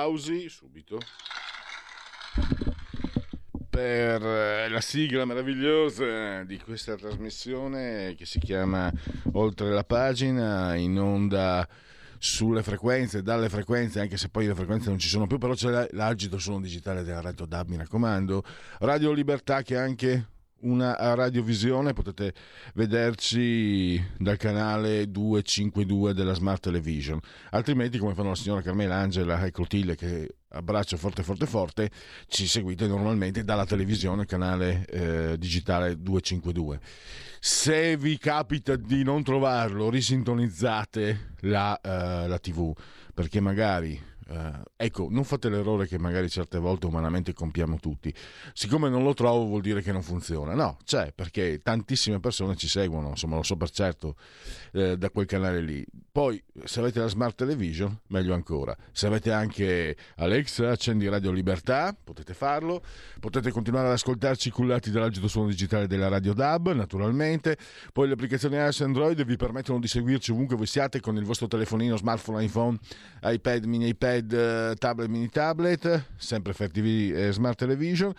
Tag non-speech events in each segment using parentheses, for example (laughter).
Applausi subito per eh, la sigla meravigliosa di questa trasmissione che si chiama Oltre la pagina in onda sulle frequenze, dalle frequenze, anche se poi le frequenze non ci sono più, però c'è l'agito suono digitale della Radio DAB, mi raccomando. Radio Libertà che anche una radiovisione, potete vederci dal canale 252 della Smart Television. Altrimenti, come fanno la signora Carmela Angela e Clotilde, che abbraccio forte forte forte, ci seguite normalmente dalla televisione, canale eh, digitale 252. Se vi capita di non trovarlo, risintonizzate la, uh, la TV, perché magari Uh, ecco, non fate l'errore che magari certe volte umanamente compiamo tutti. Siccome non lo trovo vuol dire che non funziona. No, c'è perché tantissime persone ci seguono, insomma lo so per certo, eh, da quel canale lì. Poi se avete la smart television, meglio ancora. Se avete anche Alexa, accendi Radio Libertà, potete farlo. Potete continuare ad ascoltarci cullati dall'agito suono digitale della Radio DAB, naturalmente. Poi le applicazioni iOS e Android vi permettono di seguirci ovunque voi siate con il vostro telefonino, smartphone, iPhone, iPad, mini iPad iPad, eh, tablet, mini tablet, sempre Fair TV e Smart Television.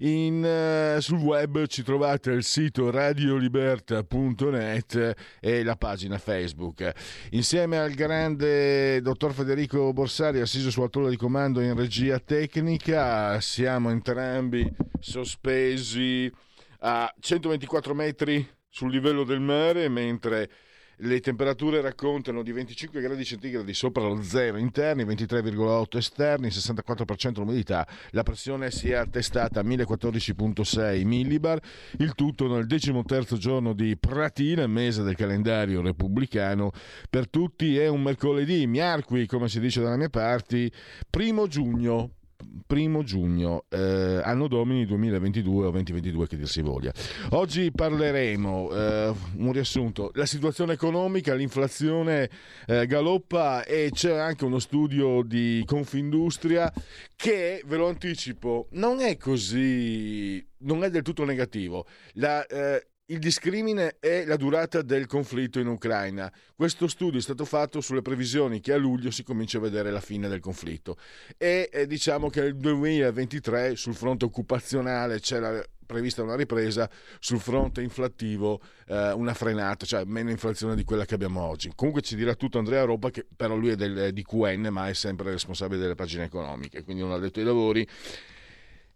In, uh, sul web ci trovate il sito radioliberta.net e la pagina Facebook. Insieme al grande dottor Federico Borsari, assiso sulla tolla di comando in regia tecnica, siamo entrambi sospesi a 124 metri sul livello del mare, mentre le temperature raccontano di 25 gradi centigradi sopra lo zero interni, 23,8 esterni, 64% l'umidità. La pressione si è attestata a 1014,6 millibar. Il tutto nel decimo terzo giorno di Pratina, mese del calendario repubblicano. Per tutti è un mercoledì, miarqui, come si dice dalle mie parti, primo giugno primo giugno, eh, anno domini 2022 o 2022 che dir si voglia. Oggi parleremo, eh, un riassunto, la situazione economica, l'inflazione eh, galoppa e c'è anche uno studio di Confindustria che, ve lo anticipo, non è così, non è del tutto negativo. La, eh, il discrimine è la durata del conflitto in Ucraina. Questo studio è stato fatto sulle previsioni che a luglio si comincia a vedere la fine del conflitto e eh, diciamo che nel 2023 sul fronte occupazionale c'era prevista una ripresa, sul fronte inflattivo eh, una frenata, cioè meno inflazione di quella che abbiamo oggi. Comunque ci dirà tutto Andrea Ropa, che però lui è del, di QN, ma è sempre responsabile delle pagine economiche, quindi non ha detto i lavori.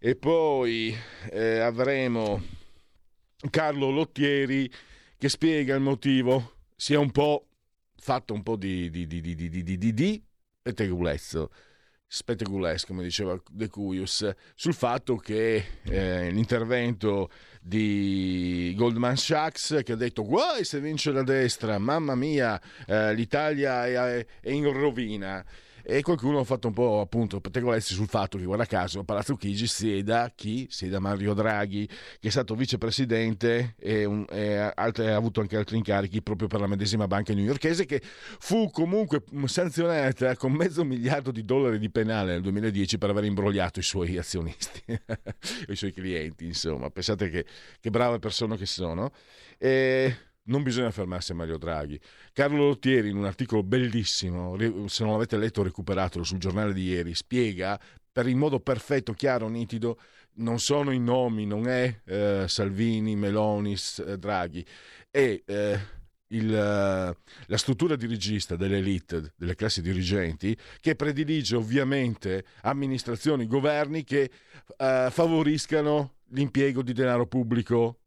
E poi eh, avremo Carlo Lottieri che spiega il motivo, si è un po' fatto un po' di, di, di, di, di, pettegolezzo spettacolesco, come diceva De Cuius, sul fatto che eh, l'intervento di Goldman Sachs che ha detto guai se vince la destra, mamma mia, eh, l'Italia è, è in rovina e qualcuno ha fatto un po' appunto pettegolezzi sul fatto che guarda caso a Palazzo Chigi sieda chi? Sieda Mario Draghi che è stato vicepresidente e, un, e altri, ha avuto anche altri incarichi proprio per la medesima banca newyorkese che fu comunque sanzionata con mezzo miliardo di dollari di penale nel 2010 per aver imbrogliato i suoi azionisti (laughs) i suoi clienti insomma pensate che, che brave persone che sono e non bisogna fermarsi a Mario Draghi. Carlo Lottieri, in un articolo bellissimo, se non l'avete letto recuperatelo sul giornale di ieri, spiega per il modo perfetto, chiaro, nitido, non sono i nomi, non è eh, Salvini, Meloni, eh, Draghi, è eh, il, eh, la struttura dirigista dell'elite, delle classi dirigenti, che predilige ovviamente amministrazioni, governi che eh, favoriscano l'impiego di denaro pubblico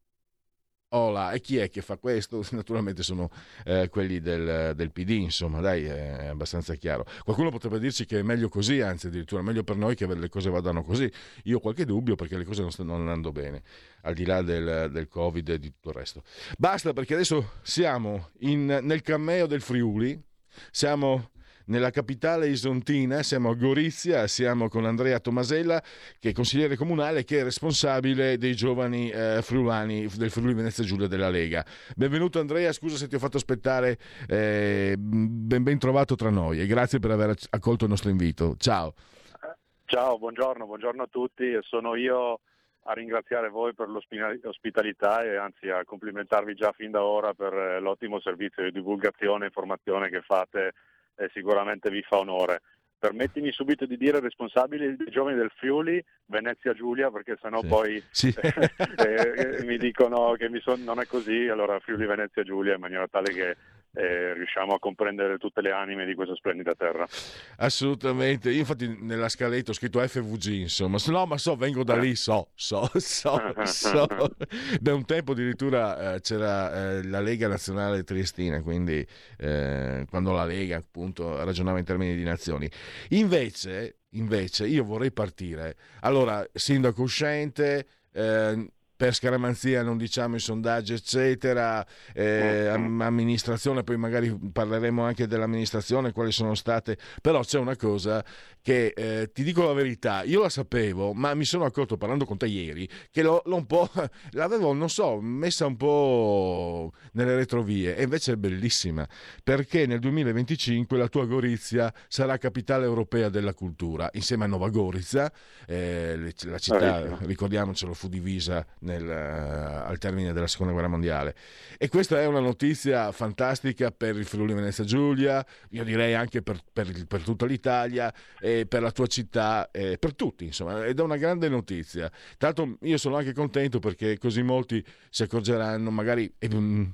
Ola. E chi è che fa questo? (laughs) Naturalmente sono eh, quelli del, del, PD, insomma, dai, è abbastanza chiaro. Qualcuno potrebbe dirci che è meglio così, anzi addirittura meglio per noi che le cose vadano così. Io ho qualche dubbio perché le cose non stanno andando bene, al di là del, del Covid e di tutto il resto. Basta perché adesso siamo in, nel cameo del Friuli, siamo nella capitale isontina, siamo a Gorizia, siamo con Andrea Tomasella che è consigliere comunale che è responsabile dei giovani eh, friulani del Friuli Venezia Giulia della Lega. Benvenuto Andrea, scusa se ti ho fatto aspettare, eh, ben, ben trovato tra noi e grazie per aver accolto il nostro invito. Ciao. Ciao, buongiorno, buongiorno a tutti, sono io a ringraziare voi per l'ospitalità e anzi a complimentarvi già fin da ora per eh, l'ottimo servizio di divulgazione e informazione che fate eh, sicuramente vi fa onore. Permettimi subito di dire responsabili dei giovani del Friuli, Venezia Giulia, perché sennò sì. poi sì. (laughs) eh, mi dicono che mi son, non è così, allora Friuli Venezia Giulia in maniera tale che eh, riusciamo a comprendere tutte le anime di questa splendida terra. Assolutamente, io infatti nella scaletta ho scritto FVG, insomma, no ma so, vengo da lì, so, so, so, (laughs) so. Da un tempo addirittura eh, c'era eh, la Lega Nazionale Triestina, quindi eh, quando la Lega appunto ragionava in termini di nazioni. Invece, invece io vorrei partire, allora, sindaco uscente, eh, per scaramanzia non diciamo i sondaggi eccetera, eh, amministrazione, poi magari parleremo anche dell'amministrazione, quali sono state, però c'è una cosa che eh, ti dico la verità, io la sapevo, ma mi sono accorto parlando con te ieri che l'ho, l'ho un po', (laughs) l'avevo, non so, messa un po' nelle retrovie e invece è bellissima perché nel 2025 la tua Gorizia sarà capitale europea della cultura insieme a Nova Gorizia, eh, la città, ricordiamocelo, fu divisa nel, uh, al termine della seconda guerra mondiale e questa è una notizia fantastica per il Friuli Venezia Giulia, io direi anche per, per, per tutta l'Italia per la tua città, eh, per tutti, insomma, ed è una grande notizia. Tanto io sono anche contento perché così molti si accorgeranno, magari eh,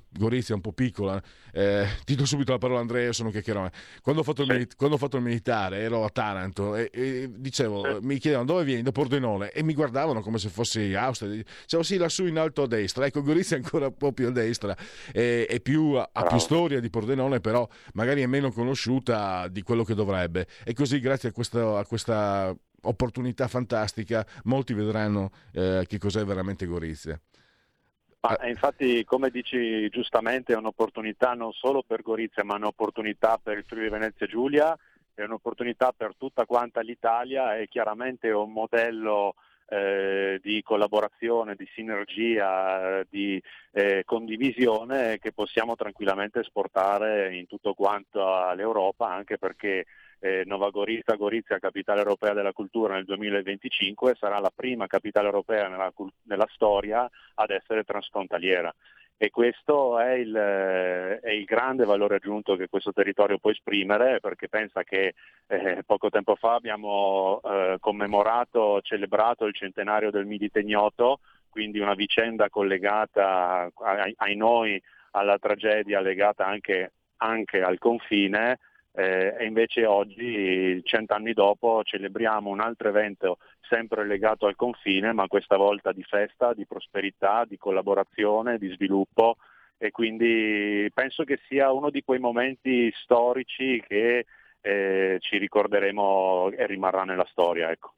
Gorizia è un po' piccola, eh, ti do subito la parola Andrea, sono chiacchierone. Quando ho fatto, il, sì. quando ho fatto il militare ero a Taranto e, e dicevo, mi chiedevano dove vieni, da Pordenone, e mi guardavano come se fossi Austria. Dicevo sì, lassù in alto a destra, ecco Gorizia è ancora un po' più a destra, è, è più, ha più storia di Pordenone, però magari è meno conosciuta di quello che dovrebbe. E così grazie a questo, a questa opportunità fantastica, molti vedranno eh, che cos'è veramente Gorizia. Ma ah. infatti, come dici giustamente, è un'opportunità non solo per Gorizia, ma un'opportunità per il Friuli Venezia Giulia, è un'opportunità per tutta quanta l'Italia, è chiaramente un modello eh, di collaborazione, di sinergia, di eh, condivisione che possiamo tranquillamente esportare in tutto quanto l'Europa, anche perché eh, Nova Gorizia, Gorizia, capitale europea della cultura nel 2025, sarà la prima capitale europea nella, nella storia ad essere transfrontaliera e questo è il, è il, grande valore aggiunto che questo territorio può esprimere perché pensa che eh, poco tempo fa abbiamo eh, commemorato, celebrato il centenario del Milite Ignoto, quindi una vicenda collegata ai, ai noi alla tragedia legata anche, anche al confine eh, e invece oggi, cent'anni dopo, celebriamo un altro evento sempre legato al confine, ma questa volta di festa, di prosperità, di collaborazione, di sviluppo e quindi penso che sia uno di quei momenti storici che eh, ci ricorderemo e rimarrà nella storia. Ecco.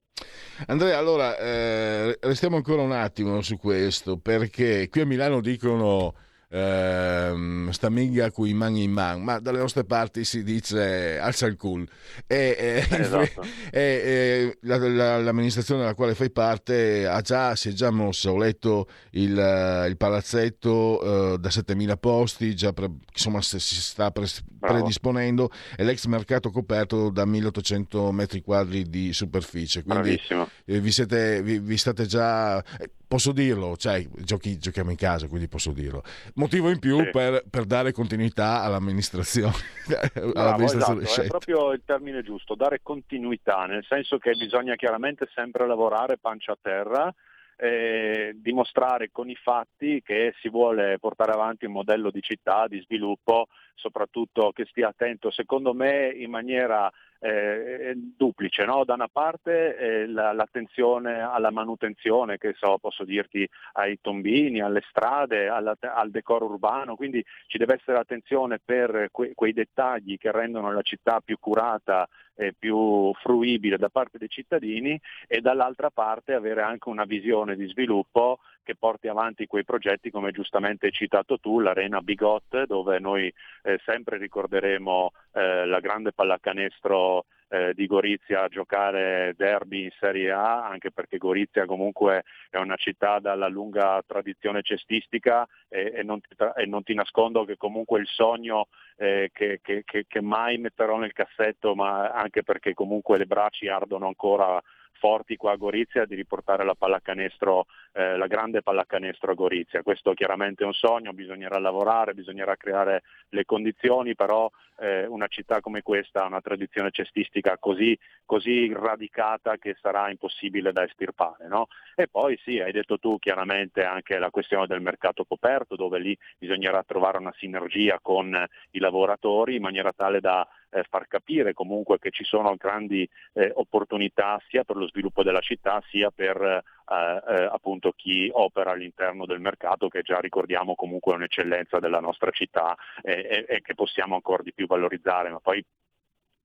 Andrea, allora eh, restiamo ancora un attimo su questo, perché qui a Milano dicono ehm, sta minga cui man in man, ma dalle nostre parti si dice alza il cul. E, e, esatto. e, la, la, l'amministrazione della quale fai parte ha già, si è già mossa, ho letto il, il palazzetto uh, da 7000 posti, già pre, insomma si sta pre, predisponendo e l'ex mercato coperto da 1800 metri quadri di superficie. Quindi eh, vi, siete, vi, vi state già posso dirlo, cioè, giochi, giochiamo in casa, quindi posso dirlo. Motivo in più sì. per, per, dare continuità all'amministrazione. (laughs) all'amministrazione esatto, è proprio il termine giusto, dare continuità, nel senso che bisogna chiaramente sempre lavorare pancia a terra, eh, dimostrare con i fatti che si vuole portare avanti un modello di città, di sviluppo, soprattutto che stia attento, secondo me, in maniera eh, duplice, no? da una parte eh, la, l'attenzione alla manutenzione, che so, posso dirti ai tombini, alle strade, alla, al decoro urbano, quindi ci deve essere attenzione per que, quei dettagli che rendono la città più curata più fruibile da parte dei cittadini e dall'altra parte avere anche una visione di sviluppo che porti avanti quei progetti come giustamente hai citato tu, l'Arena Bigot dove noi eh, sempre ricorderemo eh, la grande pallacanestro eh, di Gorizia a giocare derby in Serie A, anche perché Gorizia comunque è una città dalla lunga tradizione cestistica e, e, non, ti, e non, ti, nascondo che comunque il sogno eh, che, che, che, che mai metterò nel cassetto, ma anche perché comunque le braccia ardono ancora forti qua a Gorizia di riportare la pallacanestro, eh, la grande pallacanestro a Gorizia. Questo chiaramente è un sogno, bisognerà lavorare, bisognerà creare le condizioni, però eh, una città come questa ha una tradizione cestistica così, così radicata che sarà impossibile da estirpare. No? E poi sì, hai detto tu chiaramente anche la questione del mercato coperto, dove lì bisognerà trovare una sinergia con i lavoratori in maniera tale da eh, far capire comunque che ci sono grandi eh, opportunità sia per lo sviluppo della città sia per eh, eh, appunto chi opera all'interno del mercato che già ricordiamo comunque è un'eccellenza della nostra città e, e che possiamo ancora di più valorizzare, ma poi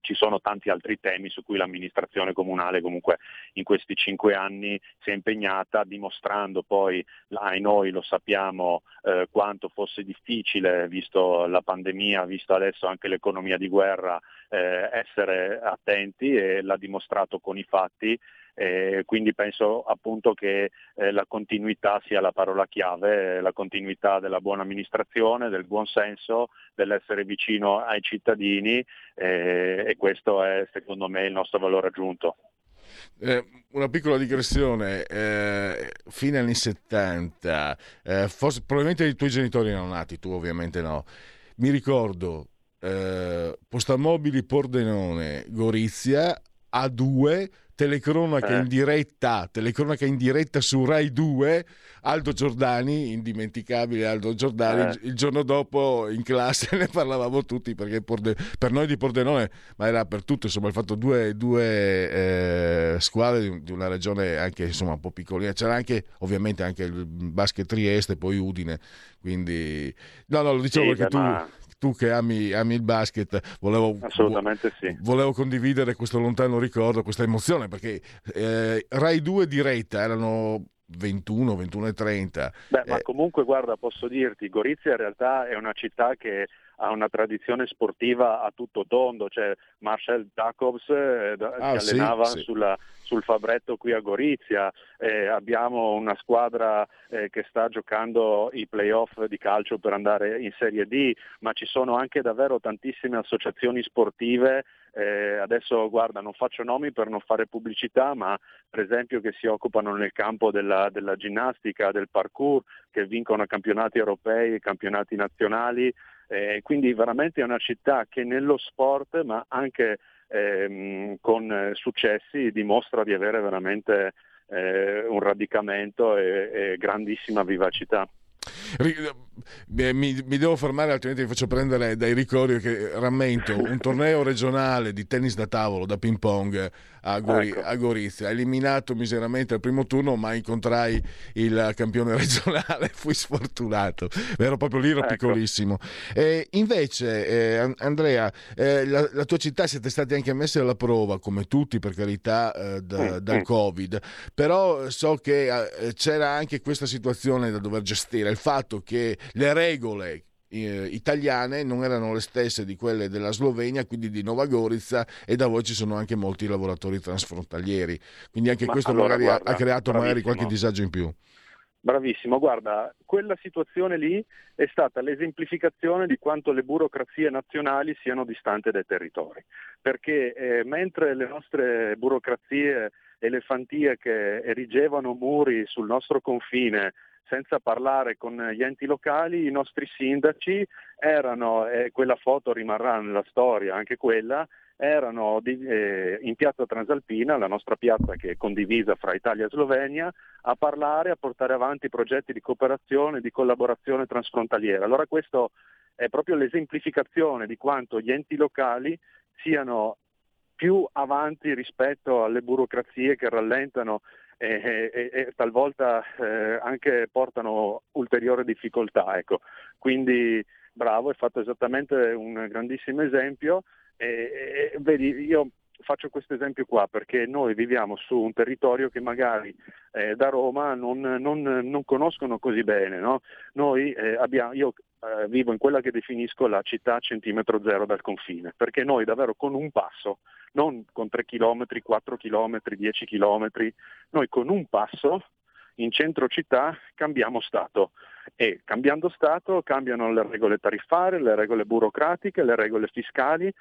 ci sono tanti altri temi su cui l'amministrazione comunale comunque in questi cinque anni si è impegnata dimostrando poi, ai noi lo sappiamo, eh, quanto fosse difficile, visto la pandemia, visto adesso anche l'economia di guerra, eh, essere attenti e l'ha dimostrato con i fatti eh, quindi penso appunto che eh, la continuità sia la parola chiave, la continuità della buona amministrazione, del buon senso, dell'essere vicino ai cittadini eh, e questo è secondo me il nostro valore aggiunto. Eh, una piccola digressione, eh, fine anni 70, eh, forse, probabilmente i tuoi genitori erano nati, tu ovviamente no. Mi ricordo eh, Postamobili Pordenone, Gorizia, A2, telecronaca eh. in diretta, telecronaca in diretta su Rai 2, Aldo Giordani, indimenticabile Aldo Giordani, eh. il giorno dopo in classe (laughs) ne parlavamo tutti perché per noi di Pordenone, ma era per tutto, insomma, il fatto due, due eh, squadre di una regione anche insomma un po' piccolina, c'era anche ovviamente anche il basket Trieste, poi Udine, quindi no, no, lo dicevo sì, perché. Ma tu che ami, ami il basket, volevo, Assolutamente sì. volevo condividere questo lontano ricordo, questa emozione, perché eh, Rai 2 di retta erano 21, 21 e 30. Beh, eh, ma comunque guarda, posso dirti, Gorizia in realtà è una città che ha una tradizione sportiva a tutto tondo, cioè Marcel Jacobs eh, ah, si allenava sì, sì. Sulla, sul Fabretto qui a Gorizia, eh, abbiamo una squadra eh, che sta giocando i playoff di calcio per andare in Serie D, ma ci sono anche davvero tantissime associazioni sportive eh, adesso guarda, non faccio nomi per non fare pubblicità, ma per esempio che si occupano nel campo della, della ginnastica, del parkour, che vincono campionati europei, campionati nazionali, eh, quindi veramente è una città che nello sport, ma anche ehm, con successi, dimostra di avere veramente eh, un radicamento e, e grandissima vivacità. Mi, mi, devo fermare altrimenti mi faccio prendere dai ricordi che rammento un torneo regionale di tennis da tavolo da ping pong a, Gori- ecco. a Gorizia eliminato miseramente al primo turno ma incontrai il campione regionale (laughs) fui sfortunato ero proprio lì ero ecco. piccolissimo e invece eh, Andrea eh, la, la, tua città siete stati anche messi alla prova come tutti per carità eh, da, mm. dal mm. covid però so che eh, c'era anche questa situazione da dover gestire il fatto che le regole eh, italiane non erano le stesse di quelle della Slovenia, quindi di Nova Gorizia e da voi ci sono anche molti lavoratori transfrontalieri. Quindi anche Ma questo allora, magari guarda, ha creato magari qualche disagio in più. Bravissimo, guarda, quella situazione lì è stata l'esemplificazione di quanto le burocrazie nazionali siano distanti dai territori, perché eh, mentre le nostre burocrazie elefantie che erigevano muri sul nostro confine senza parlare con gli enti locali, i nostri sindaci erano, e quella foto rimarrà nella storia, anche quella, erano di, eh, in piazza Transalpina, la nostra piazza che è condivisa fra Italia e Slovenia, a parlare, a portare avanti progetti di cooperazione, di collaborazione transfrontaliera. Allora questo è proprio l'esemplificazione di quanto gli enti locali siano più avanti rispetto alle burocrazie che rallentano e, e, e talvolta eh, anche portano ulteriori difficoltà. Ecco. Quindi bravo, hai fatto esattamente un grandissimo esempio. E, vedi, io faccio questo esempio qua perché noi viviamo su un territorio che magari eh, da Roma non, non, non, conoscono così bene. No? Noi, eh, abbiamo, io eh, vivo in quella che definisco la città centimetro zero dal confine, perché noi davvero con un passo, non con 3 km, 4 km, 10 km, noi con un passo in centro città cambiamo Stato e cambiando Stato cambiano le regole tariffarie, le regole burocratiche, le regole fiscali,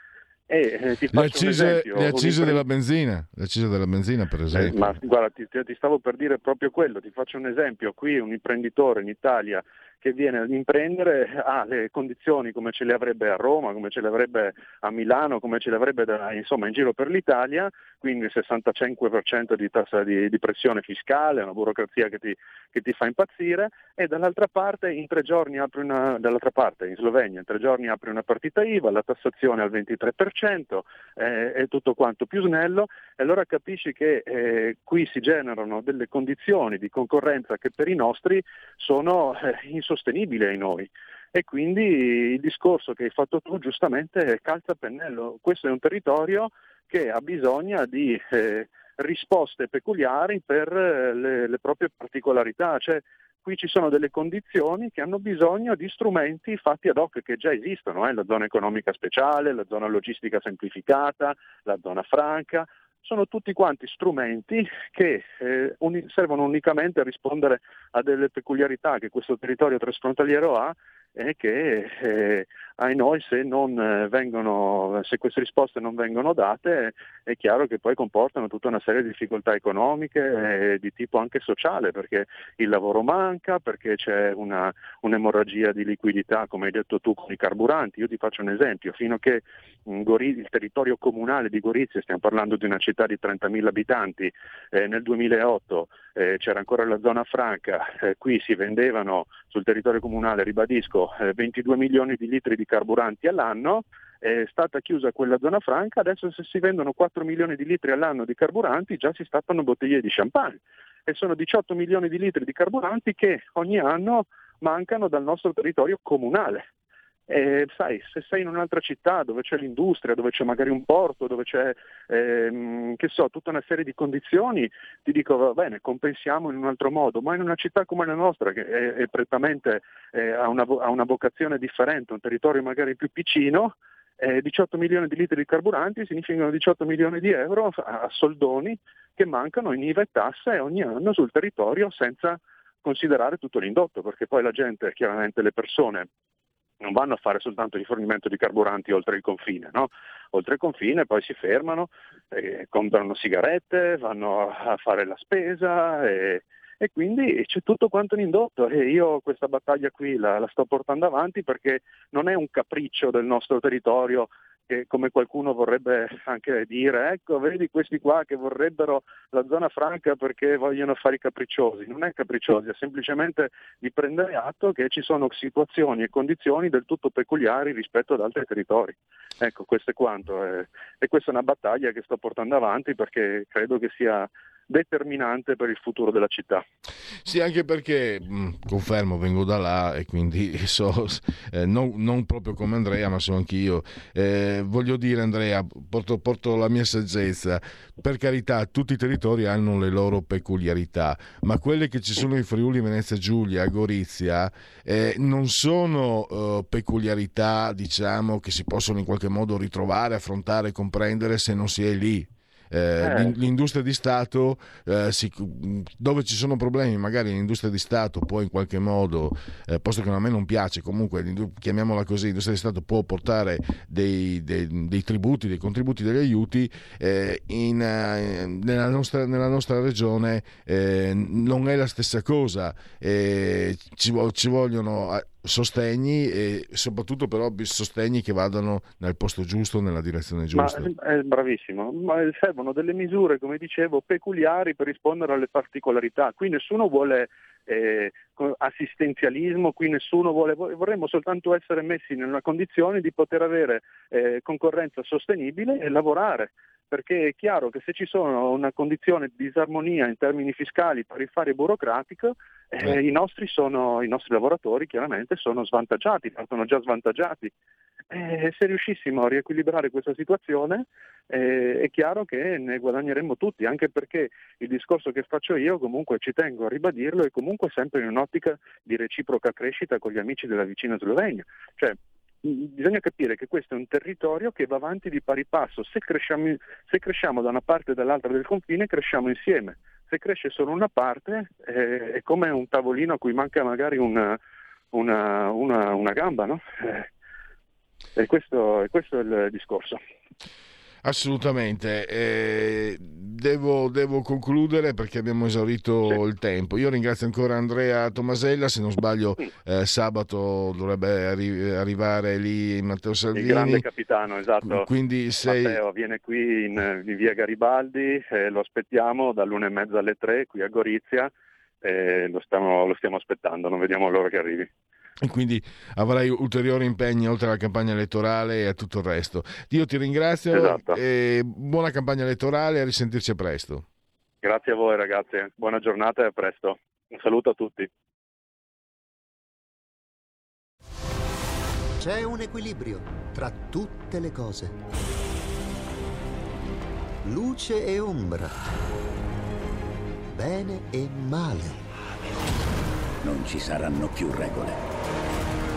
eh, le accise, le accise della benzina, le accise della benzina per eh, esempio. Eh, ma guarda, ti, ti, stavo per dire proprio quello, ti faccio un esempio, qui un imprenditore in Italia che viene ad imprendere ha le condizioni come ce le avrebbe a Roma, come ce le avrebbe a Milano, come ce le avrebbe da, insomma, in giro per l'Italia, quindi il 65% di tassa di, di pressione fiscale, una burocrazia che ti, che ti, fa impazzire e dall'altra parte in tre giorni apri una, parte in Slovenia in tre giorni apri una partita IVA, la tassazione al 23%, eh, è tutto quanto più snello e allora capisci che eh, qui si generano delle condizioni di concorrenza che per i nostri sono eh, insostenibili ai noi. E quindi il discorso che hai fatto tu giustamente calza a pennello. Questo è un territorio che ha bisogno di eh, risposte peculiari per eh, le, le, proprie particolarità. Cioè, qui ci sono delle condizioni che hanno bisogno di strumenti fatti ad hoc che già esistono, eh? la zona economica speciale, la zona logistica semplificata, la zona franca, sono tutti quanti strumenti che eh, uni- servono unicamente a rispondere a delle peculiarità che questo territorio transfrontaliero ha e che eh, ai noi se, eh, vengono, se, queste risposte non vengono date è chiaro che poi comportano tutta una serie di difficoltà economiche e di tipo anche sociale perché il lavoro manca, perché c'è una, un'emorragia di liquidità come hai detto tu con i carburanti. Io ti faccio un esempio, fino a che Gori- il territorio comunale di Gorizia, stiamo parlando di una città di 30.000 abitanti, eh, nel 2008 eh, c'era ancora la zona franca, eh, qui si vendevano sul territorio comunale, ribadisco, 22 eh, milioni di litri di carburanti all'anno, è stata chiusa quella zona franca, adesso se si vendono 4 milioni di litri all'anno di carburanti già si stappano bottiglie di champagne e sono 18 milioni di litri di carburanti che ogni anno mancano dal nostro territorio comunale. E sai, se sei in un'altra città dove c'è l'industria, dove c'è magari un porto, dove c'è ehm, che so, tutta una serie di condizioni, ti dico va bene, compensiamo in un altro modo, ma in una città come la nostra, che è, è prettamente eh, ha, una, ha una vocazione differente, un territorio magari più piccino, eh, 18 milioni di litri di carburanti significano 18 milioni di euro a soldoni che mancano in IVA e tasse ogni anno sul territorio senza considerare tutto l'indotto, perché poi la gente, chiaramente le persone non vanno a fare soltanto rifornimento di carburanti oltre il confine, no? oltre il confine poi si fermano, eh, comprano sigarette, vanno a fare la spesa e, e, quindi c'è tutto quanto un indotto e io questa battaglia qui la, la sto portando avanti perché non è un capriccio del nostro territorio che come qualcuno vorrebbe anche dire, ecco, vedi questi qua che vorrebbero la zona franca perché vogliono fare i capricciosi. Non è capricciosi, è semplicemente di prendere atto che ci sono situazioni e condizioni del tutto peculiari rispetto ad altri territori. Ecco, questo è quanto. Eh. E questa è una battaglia che sto portando avanti perché credo che sia determinante per il futuro della città. Sì, anche perché, mm, confermo, vengo da là e quindi (laughs) so, eh, non, non, proprio come Andrea, ma so anch'io. Eh, voglio dire, Andrea, porto, porto, la mia saggezza. Per carità, tutti i territori hanno le loro peculiarità, ma quelle che ci sono in Friuli, Venezia Giulia, Gorizia, eh, non sono eh, peculiarità, diciamo, che si possono in qualche modo ritrovare, affrontare, comprendere se non si è lì eh, eh. l'industria di Stato, eh, si, dove ci sono problemi, magari l'industria di Stato può in qualche modo, eh, posto che a me non piace, comunque chiamiamola così, l'industria di Stato può portare dei, dei, dei tributi, dei contributi, degli aiuti, eh, in, eh, nella, nostra, nella, nostra, regione non è la stessa cosa, ci, ci vogliono sostegni e soprattutto però sostegni che vadano nel posto giusto, nella direzione giusta. Ma, è bravissimo, ma servono delle misure, come dicevo, peculiari per rispondere alle particolarità. Qui nessuno vuole eh, assistenzialismo, qui nessuno vuole, vorremmo soltanto essere messi nella condizione di poter avere eh, concorrenza sostenibile e lavorare perché è chiaro che se ci sono una condizione di disarmonia in termini fiscali, tariffario e burocratico, eh, i, nostri sono, i nostri lavoratori chiaramente sono svantaggiati, partono già svantaggiati. Eh, se riuscissimo a riequilibrare questa situazione eh, è chiaro che ne guadagneremmo tutti, anche perché il discorso che faccio io comunque ci tengo a ribadirlo è comunque sempre in un'ottica di reciproca crescita con gli amici della vicina Slovenia. Cioè, bisogna capire che questo è un territorio che va avanti di pari passo, se cresciamo, se cresciamo da una parte e dall'altra del confine cresciamo insieme, se cresce solo una parte eh, è come un tavolino a cui manca magari una, una, una, una gamba, no? eh, e questo, questo è il discorso. Assolutamente, eh, devo, devo, concludere perché abbiamo esaurito sì. il tempo. Io ringrazio ancora Andrea Tomasella, se non sbaglio eh, sabato dovrebbe arri- arrivare lì Matteo Salvini. Il grande capitano, esatto. Quindi sei... Matteo viene qui in, in via Garibaldi, eh, lo aspettiamo dall'una e mezza alle tre qui a Gorizia, lo stiamo, lo stiamo aspettando, non vediamo l'ora che arrivi e quindi avrai ulteriori impegni oltre alla campagna elettorale e a tutto il resto. Io ti ringrazio esatto. e buona campagna elettorale e a risentirci presto. Grazie a voi ragazzi, buona giornata e a presto. Un saluto a tutti. C'è un equilibrio tra tutte le cose. Luce e ombra. Bene e male. Non ci saranno più regole.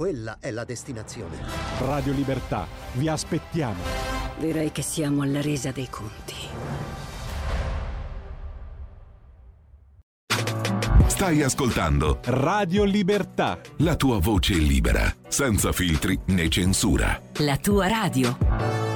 quella è la destinazione. Radio Libertà, vi aspettiamo. Direi che siamo alla resa dei conti. Stai ascoltando Radio Libertà. La tua voce libera, senza filtri né censura. La tua radio.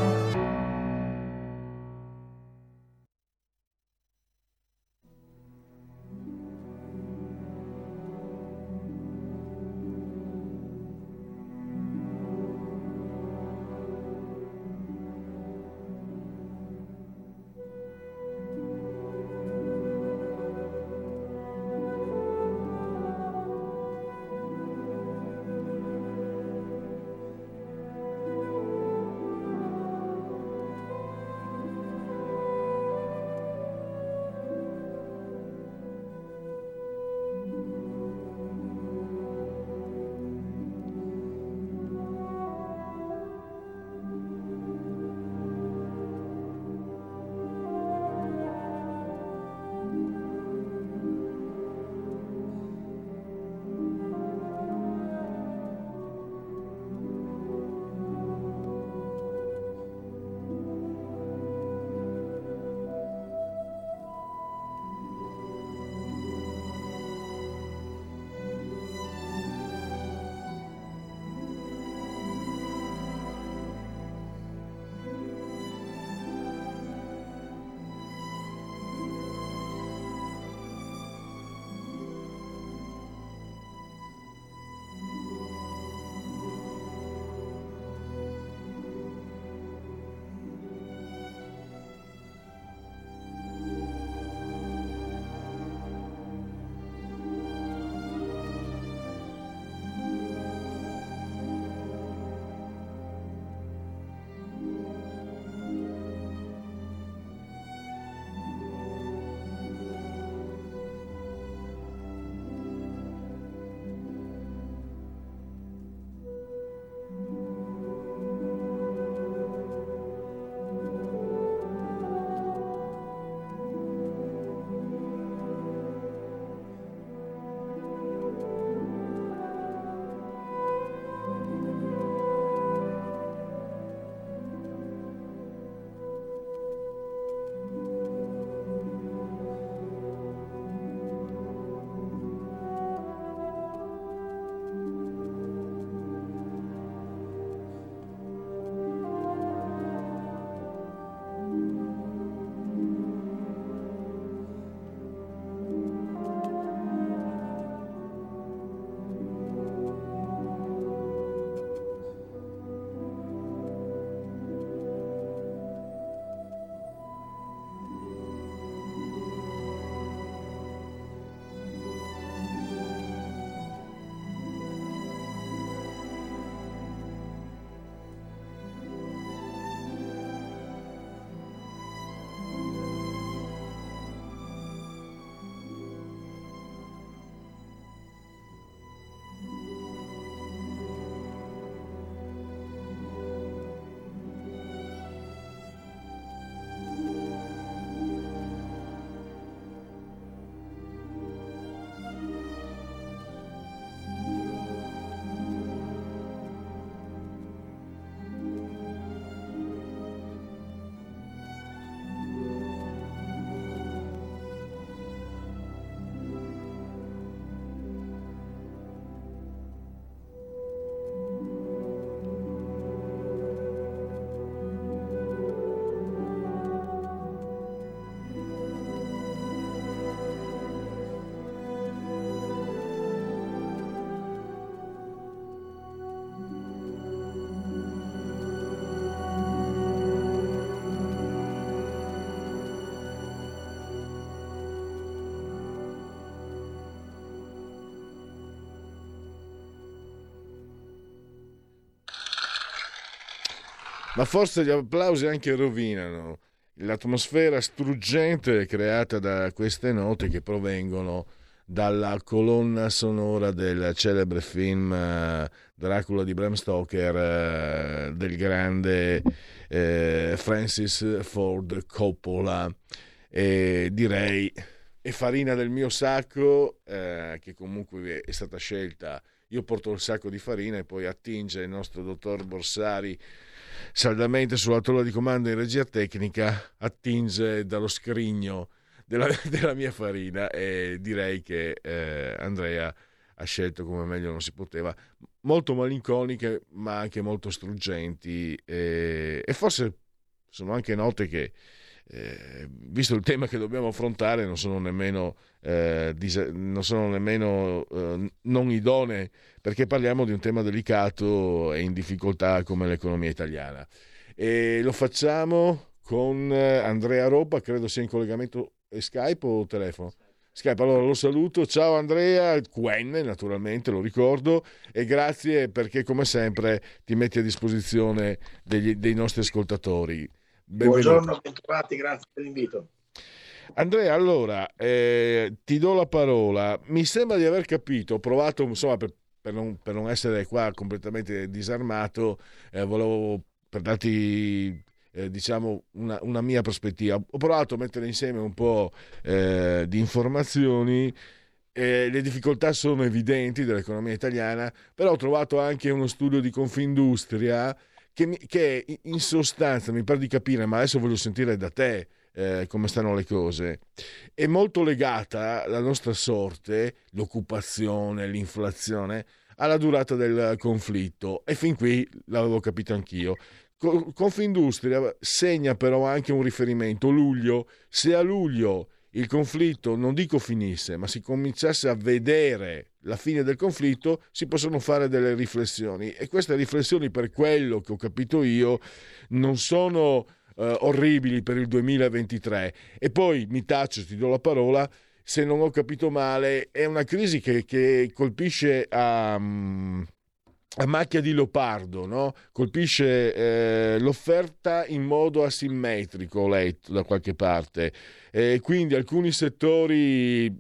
Ma forse gli applausi anche rovinano. L'atmosfera struggente creata da queste note che provengono dalla colonna sonora del celebre film uh, Dracula di Bram Stoker uh, del grande uh, Francis Ford Coppola. E direi è farina del mio sacco che comunque è stata scelta. Io porto il sacco di farina e poi attinge il nostro dottor Borsari saldamente sulla tolla di comando in regia tecnica, attinge dallo scrigno della, (laughs) della mia farina e direi che eh, Andrea ha scelto come meglio non si poteva, molto malinconiche ma anche molto struggenti e, e forse sono anche note che eh, visto il tema che dobbiamo affrontare non sono nemmeno, eh, dis- non, sono nemmeno eh, non idonee perché parliamo di un tema delicato e in difficoltà come l'economia italiana. E lo facciamo con eh, Andrea Roba credo sia in collegamento Skype o telefono? Skype, allora lo saluto, ciao Andrea, Quen naturalmente lo ricordo. E grazie perché come sempre ti metti a disposizione degli, dei nostri ascoltatori. Benvenuto. Buongiorno, bentrovati, grazie per l'invito. Andrea, allora eh, ti do la parola. Mi sembra di aver capito, ho provato, insomma, per, per, non, per non, essere qua completamente disarmato, eh, volevo per darti eh, diciamo una, una, mia prospettiva. Ho provato a mettere insieme un po' eh, di informazioni. le difficoltà sono evidenti dell'economia italiana, però ho trovato anche uno studio di Confindustria che, mi, che in sostanza mi pare di capire, ma adesso voglio sentire da te eh, come stanno le cose, è molto legata la nostra sorte, l'occupazione, l'inflazione, alla durata del conflitto e fin qui l'avevo capito anch'io. Confindustria segna però anche un riferimento, luglio, se a luglio il conflitto non dico finisse, ma si cominciasse a vedere la fine del conflitto, si possono fare delle riflessioni e queste riflessioni, per quello che ho capito io, non sono eh, orribili per il 2023. E poi mi taccio, ti do la parola, se non ho capito male, è una crisi che, che colpisce a... Um, a macchia di leopardo, no? colpisce eh, l'offerta in modo asimmetrico, ho letto da qualche parte. E quindi alcuni settori,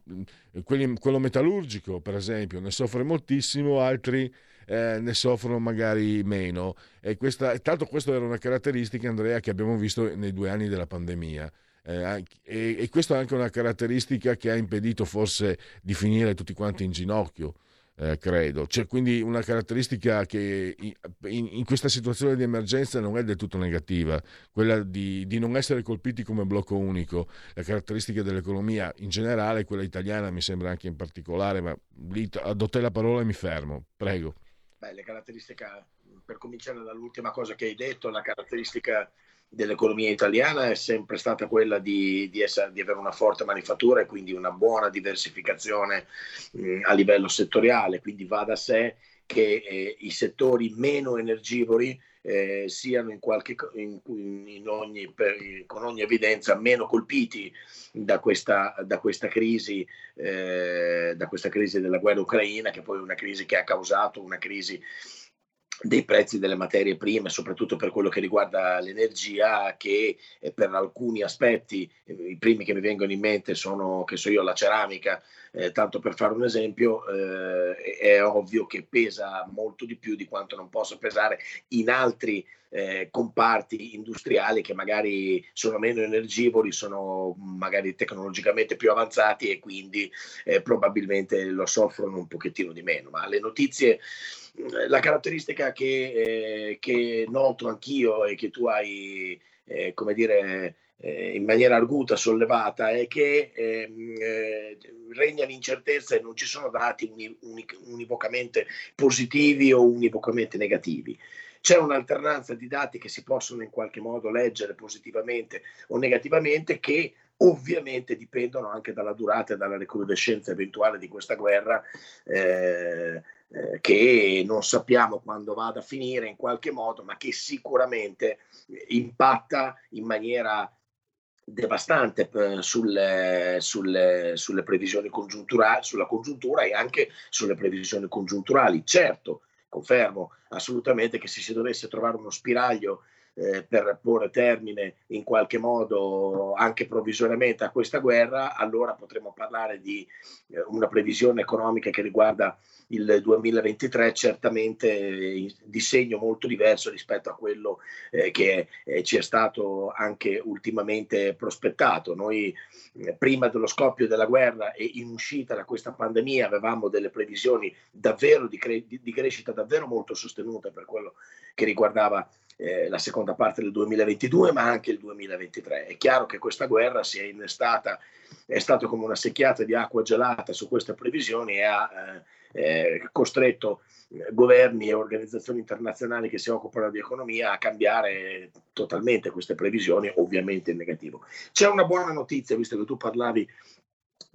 quelli, quello metallurgico per esempio, ne soffre moltissimo, altri eh, ne soffrono magari meno. E questa, tanto questa era una caratteristica, Andrea, che abbiamo visto nei due anni della pandemia. Eh, e, e questa è anche una caratteristica che ha impedito forse di finire tutti quanti in ginocchio eh, credo. C'è quindi una caratteristica che in, in, questa situazione di emergenza non è del tutto negativa, quella di, di, non essere colpiti come blocco unico. La caratteristica dell'economia in generale, quella italiana mi sembra anche in particolare, ma lì do te la parola e mi fermo. Prego. Beh, le caratteristiche, per cominciare dall'ultima cosa che hai detto, la caratteristica dell'economia italiana è sempre stata quella di, di, essere, di, avere una forte manifattura e quindi una buona diversificazione mh, a livello settoriale, quindi va da sé che eh, i settori meno energivori eh, siano in qualche, in, in ogni, per, con ogni evidenza meno colpiti da questa, da questa, crisi, eh, da questa crisi della guerra ucraina, che poi è una crisi che ha causato una crisi dei prezzi delle materie prime, soprattutto per quello che riguarda l'energia, che eh, per alcuni aspetti, eh, i primi che mi vengono in mente sono, che so io, la ceramica, eh, tanto per fare un esempio, eh, è ovvio che pesa molto di più di quanto non possa pesare in altri eh, comparti industriali che magari sono meno energivori, sono magari tecnologicamente più avanzati e quindi eh, probabilmente lo soffrono un pochettino di meno. Ma le notizie la caratteristica che, eh, che, noto anch'io e che tu hai, eh, come dire, eh, in maniera arguta sollevata è che ehm, eh, regna l'incertezza e non ci sono dati uni, uni, univocamente positivi o univocamente negativi. C'è un'alternanza di dati che si possono in qualche modo leggere positivamente o negativamente che ovviamente dipendono anche dalla durata e dalla recrudescenza eventuale di questa guerra eh, eh, che non sappiamo quando vada a finire in qualche modo, ma che sicuramente impatta in maniera devastante eh, sulle, sulle, sulle previsioni congiunturali, sulla congiuntura e anche sulle previsioni congiunturali. Certo, confermo assolutamente che se si dovesse trovare uno spiraglio eh, per porre termine in qualche modo anche provvisoriamente a questa guerra, allora potremo parlare di eh, una previsione economica che riguarda il 2023 certamente di segno molto diverso rispetto a quello eh, che eh, ci è stato anche ultimamente prospettato. Noi eh, prima dello scoppio della guerra e in uscita da questa pandemia avevamo delle previsioni davvero di, cre- di crescita davvero molto sostenute per quello che riguardava eh, la seconda parte del 2022, ma anche il 2023. È chiaro che questa guerra si è innestata, è stata come una secchiata di acqua gelata su queste previsioni e ha eh, eh, costretto eh, governi e organizzazioni internazionali che si occupano di economia a cambiare totalmente queste previsioni, ovviamente in negativo. C'è una buona notizia, visto che tu parlavi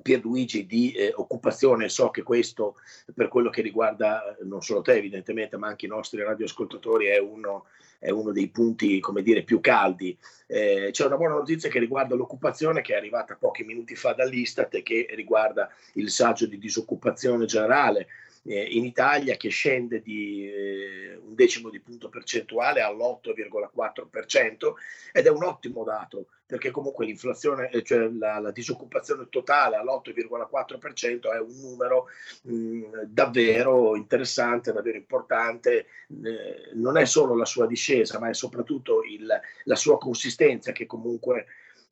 Pierluigi di eh, occupazione, so che questo per quello che riguarda non solo te evidentemente, ma anche i nostri radioascoltatori è uno, è uno dei punti come dire, più caldi. Eh, c'è una buona notizia che riguarda l'occupazione che è arrivata pochi minuti fa dall'Istat e che riguarda il saggio di disoccupazione generale eh, in Italia che scende di eh, un decimo di punto percentuale all'8,4% ed è un ottimo dato perché comunque l'inflazione, eh, cioè la, la disoccupazione totale all'8,4% è un numero mh, mm, davvero interessante, davvero importante, eh, non è solo la sua discesa ma è soprattutto il, la sua consistenza che comunque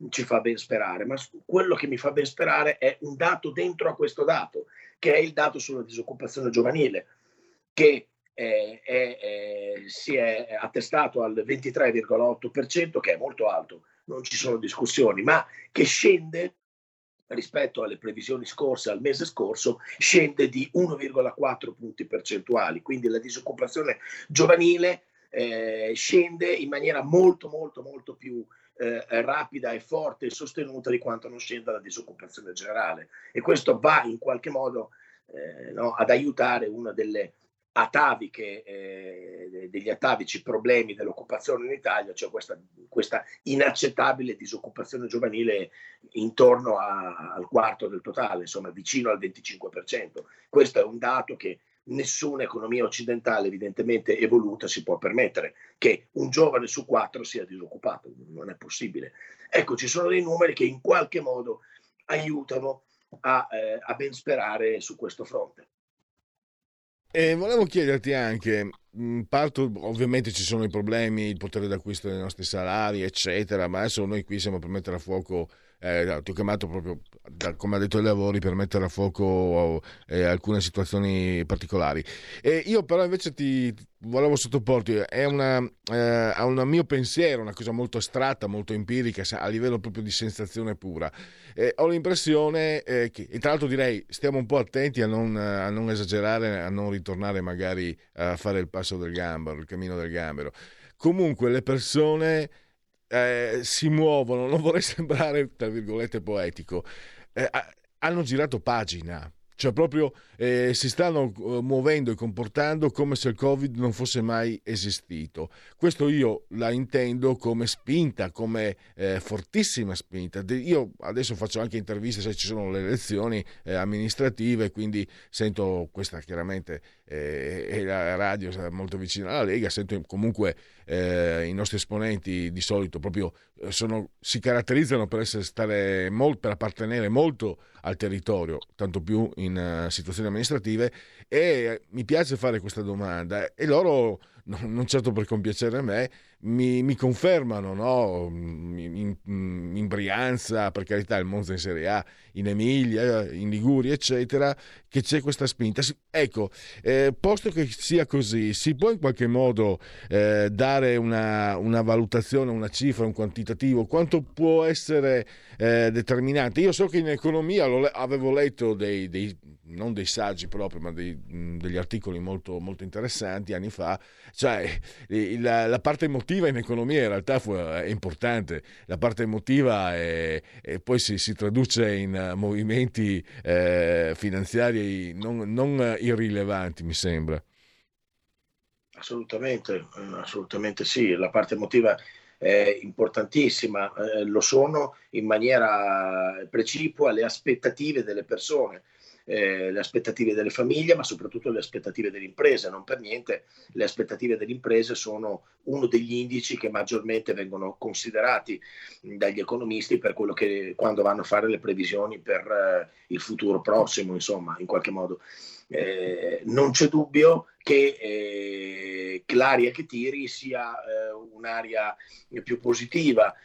ci fa ben sperare, ma quello che mi fa ben sperare è un dato dentro a questo dato, che è il dato sulla disoccupazione giovanile, che è, è, si è attestato al 23,8%, che è molto alto, non ci sono discussioni, ma che scende rispetto alle previsioni scorse al mese scorso, scende di 1,4 punti percentuali, quindi la disoccupazione giovanile eh, scende in maniera molto molto molto più eh, rapida e forte e sostenuta di quanto non scenda la disoccupazione generale. E questo va in qualche modo eh, no, ad aiutare una delle ataviche, eh, degli atavici problemi dell'occupazione in Italia, cioè questa, questa inaccettabile disoccupazione giovanile intorno a, al quarto del totale, insomma vicino al 25%. Questo è un dato che nessuna economia occidentale evidentemente evoluta si può permettere che un giovane su quattro sia disoccupato, non è possibile. Ecco, ci sono dei numeri che in qualche modo aiutano a, eh, a ben sperare su questo fronte. E volevo chiederti anche, parto, ovviamente ci sono i problemi, il potere d'acquisto dei nostri salari, eccetera, ma adesso noi qui siamo per mettere a fuoco eh, ti ho chiamato proprio, da, come ha detto i lavori, per mettere a fuoco eh, alcune situazioni particolari. E io però invece ti volevo sottoporti è una, eh, a un mio pensiero, una cosa molto astratta, molto empirica, a livello proprio di sensazione pura. ho l'impressione eh, che, e tra l'altro direi, stiamo un po' attenti a non, a non esagerare, a non ritornare magari a fare il passo del gambero, il cammino del gambero. Comunque le persone eh, si muovono, non vorrei (laughs) sembrare, tra virgolette, poetico, eh, hanno girato pagina. Cioè proprio eh, si stanno eh, muovendo e comportando come se il Covid non fosse mai esistito. Questo io la intendo come spinta, come eh, fortissima spinta. Io adesso faccio anche interviste se ci sono le elezioni eh, amministrative, quindi sento questa chiaramente eh, e la radio è molto vicina alla Lega, sento comunque eh, i nostri esponenti di solito proprio sono, si caratterizzano per, stare molt, per appartenere molto al territorio, tanto più in uh, situazioni amministrative. E mi piace fare questa domanda e loro, non certo per compiacere a me, mi, mi confermano no? in, in, Brianza, per carità, il Monza in Serie A, in Emilia, in Liguria, eccetera, che c'è questa spinta. Ecco, eh, posto che sia così, si può in qualche modo eh, dare una, una, valutazione, una cifra, un quantitativo, quanto può essere eh, determinante? Io so che in economia avevo letto dei, dei non dei saggi proprio, ma dei, degli articoli molto, molto interessanti anni fa, cioè la, la parte emotiva emotiva in economia in realtà fu, è importante, la parte emotiva è, poi si, si, traduce in movimenti eh, finanziari non, non, irrilevanti, mi sembra. Assolutamente, assolutamente sì, la parte emotiva è importantissima, eh, lo sono in maniera precipua le aspettative delle persone eh, le aspettative delle famiglie, ma soprattutto le aspettative delle imprese. Non per niente le aspettative delle imprese sono uno degli indici che maggiormente vengono considerati dagli economisti per quello che quando vanno a fare le previsioni per eh, il futuro prossimo, insomma, in qualche modo. Eh, non c'è dubbio che, eh, che, l'aria che tiri sia eh, un'aria più positiva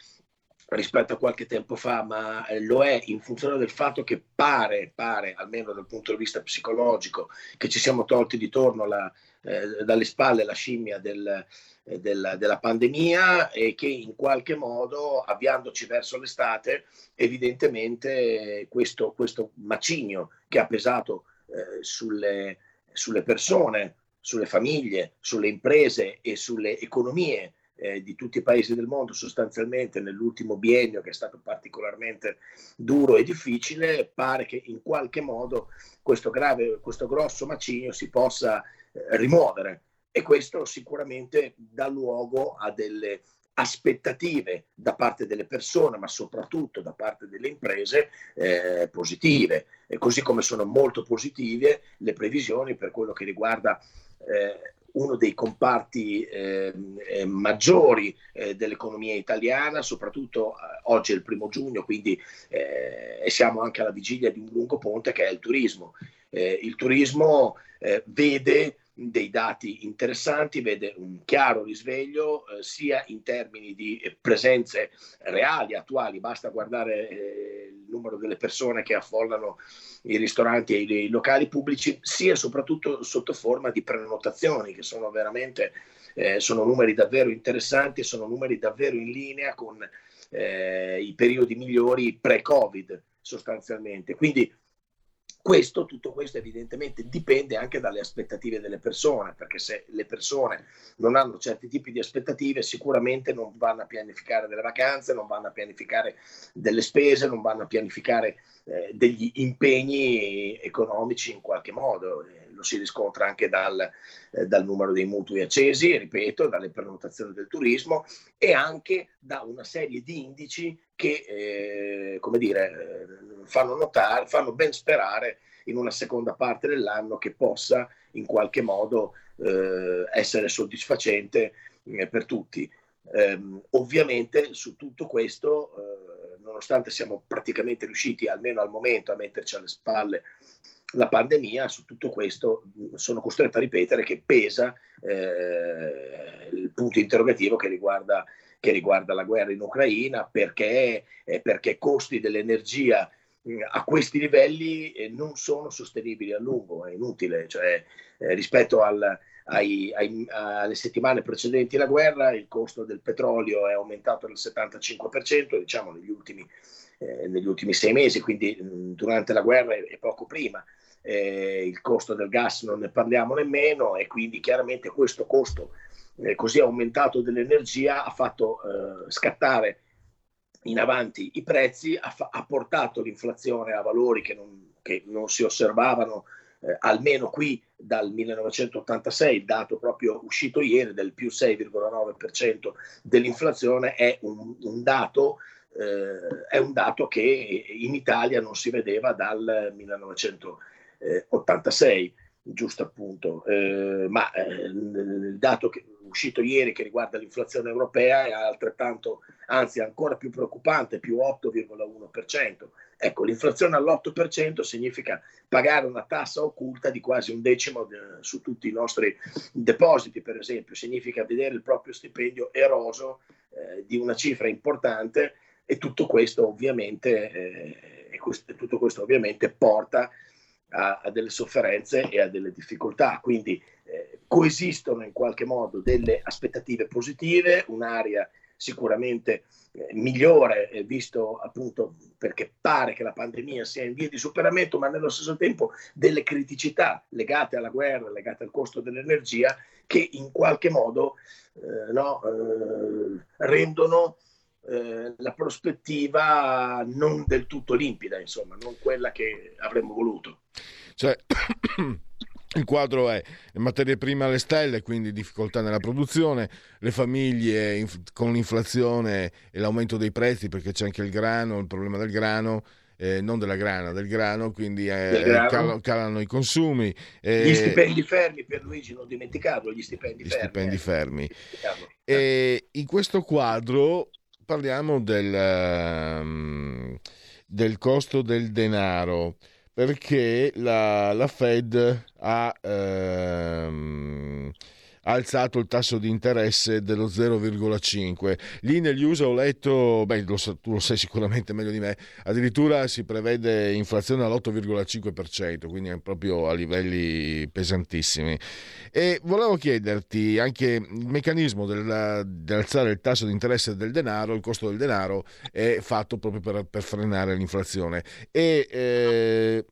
rispetto a qualche tempo fa, ma eh, lo è in funzione del fatto che pare, pare, almeno dal punto di vista psicologico, che ci siamo tolti di torno la, eh, dalle spalle la scimmia del, eh, del, della pandemia e che in qualche modo, avviandoci verso l'estate, evidentemente questo, questo macigno che ha pesato eh, sulle, sulle persone, sulle famiglie, sulle imprese e sulle economie eh, di tutti i paesi del mondo sostanzialmente nell'ultimo biennio che è stato particolarmente duro e difficile, pare che in qualche modo questo, grave, questo grosso macigno si possa eh, rimuovere. E questo sicuramente dà luogo a delle aspettative da parte delle persone, ma soprattutto da parte delle imprese eh, positive, e così come sono molto positive le previsioni per quello che riguarda eh, uno dei comparti eh, eh, maggiori eh, dell'economia italiana, soprattutto eh, oggi è il primo giugno, quindi eh, siamo anche alla vigilia di un lungo ponte che è il turismo. Eh, il turismo vede dei dati interessanti, vede un chiaro risveglio eh, sia in termini di presenze reali, attuali, basta guardare eh, il numero delle persone che affollano i ristoranti e i, i locali pubblici, sia soprattutto sotto forma di prenotazioni che sono veramente eh, sono numeri davvero interessanti, sono numeri davvero in linea con eh, i periodi migliori pre-Covid sostanzialmente. Quindi questo, tutto questo evidentemente dipende anche dalle aspettative delle persone, perché se le persone non hanno certi tipi di aspettative sicuramente non vanno a pianificare delle vacanze, non vanno a pianificare delle spese, non vanno a pianificare eh, degli impegni economici in qualche modo. Eh, lo si riscontra anche dal, eh, dal, numero dei mutui accesi, ripeto, dalle prenotazioni del turismo e anche da una serie di indici che, eh, come dire, eh, fanno notare, fanno ben sperare in una seconda parte dell'anno che possa in qualche modo eh, essere soddisfacente eh, per tutti. Um, ovviamente su tutto questo, uh, nonostante siamo praticamente riusciti almeno al momento a metterci alle spalle la pandemia, su tutto questo sono costretto a ripetere che pesa eh, il punto interrogativo che riguarda, che riguarda, la guerra in Ucraina, perché, eh, perché costi dell'energia a questi livelli eh, non sono sostenibili a lungo, è inutile, cioè, eh, rispetto al, ai, ai, alle settimane precedenti la guerra il costo del petrolio è aumentato del 75%, diciamo negli ultimi, eh, negli ultimi sei mesi, quindi mh, durante la guerra e poco prima eh, il costo del gas non ne parliamo nemmeno e quindi chiaramente questo costo eh, così aumentato dell'energia ha fatto eh, scattare in avanti i prezzi, ha, fa- ha, portato l'inflazione a valori che non, che non si osservavano eh, almeno qui dal 1986, il dato proprio uscito ieri del più 6,9% dell'inflazione è un, un dato eh, è un dato che in Italia non si vedeva dal 1986 eh, 86, giusto appunto, eh, ma eh, il dato che, uscito ieri che riguarda l'inflazione europea è altrettanto, anzi ancora più preoccupante, più 8,1%. Ecco, l'inflazione all'8% significa pagare una tassa occulta di quasi un decimo de, su tutti i nostri depositi, per esempio, significa vedere il proprio stipendio eroso eh, di una cifra importante e tutto questo ovviamente, eh, questo, tutto questo ovviamente porta a, a delle sofferenze e a delle difficoltà. Quindi eh, coesistono in qualche modo delle aspettative positive, un'area sicuramente eh, migliore, eh, visto appunto perché pare che la pandemia sia in via di superamento, ma nello stesso tempo delle criticità legate alla guerra, legate al costo dell'energia, che in qualche modo eh, no, eh, rendono eh, la prospettiva non del tutto limpida, insomma, non quella che avremmo voluto. Cioè, (coughs) il quadro è materie prime alle stelle, quindi difficoltà nella produzione, le famiglie inf- con l'inflazione e l'aumento dei prezzi, perché c'è anche il grano, il problema del grano, eh, non della grana, del grano, quindi eh, grano. Calano, calano, i consumi. Eh, gli stipendi fermi per Luigi, non dimenticarlo, gli stipendi gli fermi. Stipendi fermi. E in questo quadro parliamo del, um, del costo del denaro perché la, la Fed ha ehm, ha alzato il tasso di interesse dello 0,5. Lì negli USA ho letto, beh, lo, tu lo sai sicuramente meglio di me, addirittura si prevede inflazione all'8,5%, quindi proprio a livelli pesantissimi. E volevo chiederti anche il meccanismo del, di alzare il tasso di interesse del denaro, il costo del denaro è fatto proprio per, per frenare l'inflazione. E eh,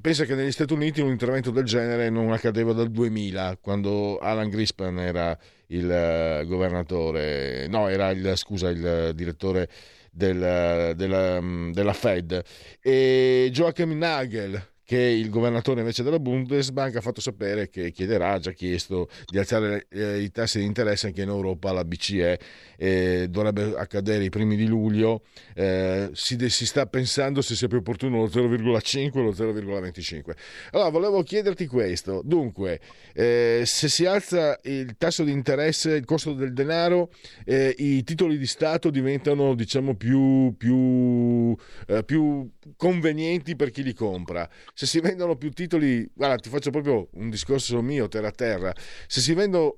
pensa che negli Stati Uniti un intervento del genere non accadeva dal 2000, quando Alan Grispan era il eh, governatore, no, era il, scusa, il direttore del, della, mm, della Fed. E Joachim Nagel, che il governatore invece della Bundesbank ha fatto sapere che chiederà, ha già chiesto di alzare eh, i tassi di interesse anche in Europa alla BCE, eh, dovrebbe accadere i primi di luglio, eh, si, de- si, sta pensando se sia più opportuno lo 0,5 o lo 0,25. Allora volevo chiederti questo, dunque eh, se si alza il tasso di interesse, il costo del denaro, eh, i titoli di Stato diventano diciamo più, più, eh, più convenienti per chi li compra se si vendono più titoli, guarda, ti faccio proprio un discorso mio, terra terra, se si vendono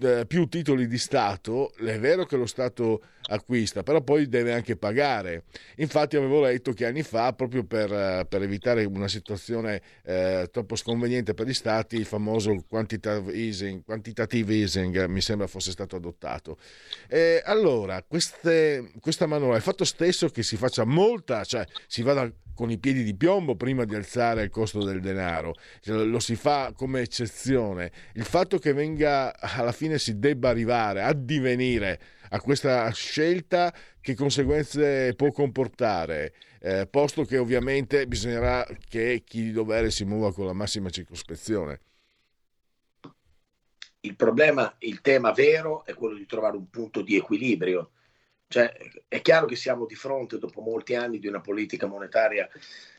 eh, più titoli di Stato, è vero che lo Stato acquista, però poi deve anche pagare. Infatti avevo letto che anni fa, proprio per, eh, per evitare una situazione eh, troppo sconveniente per gli Stati, il famoso quantitative easing, quantitative easing mi sembra fosse stato adottato. E allora, queste, questa manovra, il fatto stesso che si faccia molta, cioè si vada con i piedi di piombo prima di alzare il costo del denaro, lo si fa come eccezione. Il fatto che venga alla fine si debba arrivare, addivenire a questa scelta, che conseguenze può comportare? Eh, posto che ovviamente bisognerà che chi di dovere si muova con la massima circospezione. Il problema, il tema vero è quello di trovare un punto di equilibrio cioè, è chiaro che siamo di fronte, dopo molti anni di una politica monetaria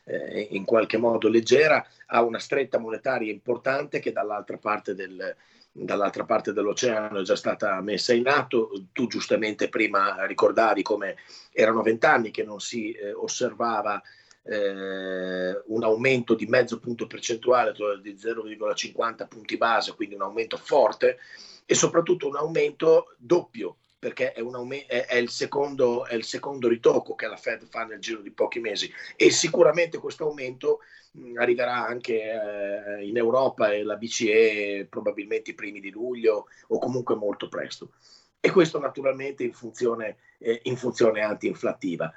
eh, in qualche modo leggera, a una stretta monetaria importante che dall'altra parte, del, dall'altra parte dell'oceano è già stata messa in atto. Tu giustamente prima ricordavi come erano vent'anni che non si eh, osservava eh, un aumento di mezzo punto percentuale, cioè di 0,50 punti base, quindi un aumento forte e soprattutto un aumento doppio perché è, aument- è, è, il secondo, è, il secondo, ritocco che la Fed fa nel giro di pochi mesi e sicuramente questo aumento mh, arriverà anche eh, in Europa e la BCE probabilmente i primi di luglio o comunque molto presto. E questo naturalmente in funzione, eh, in funzione anti-inflattiva.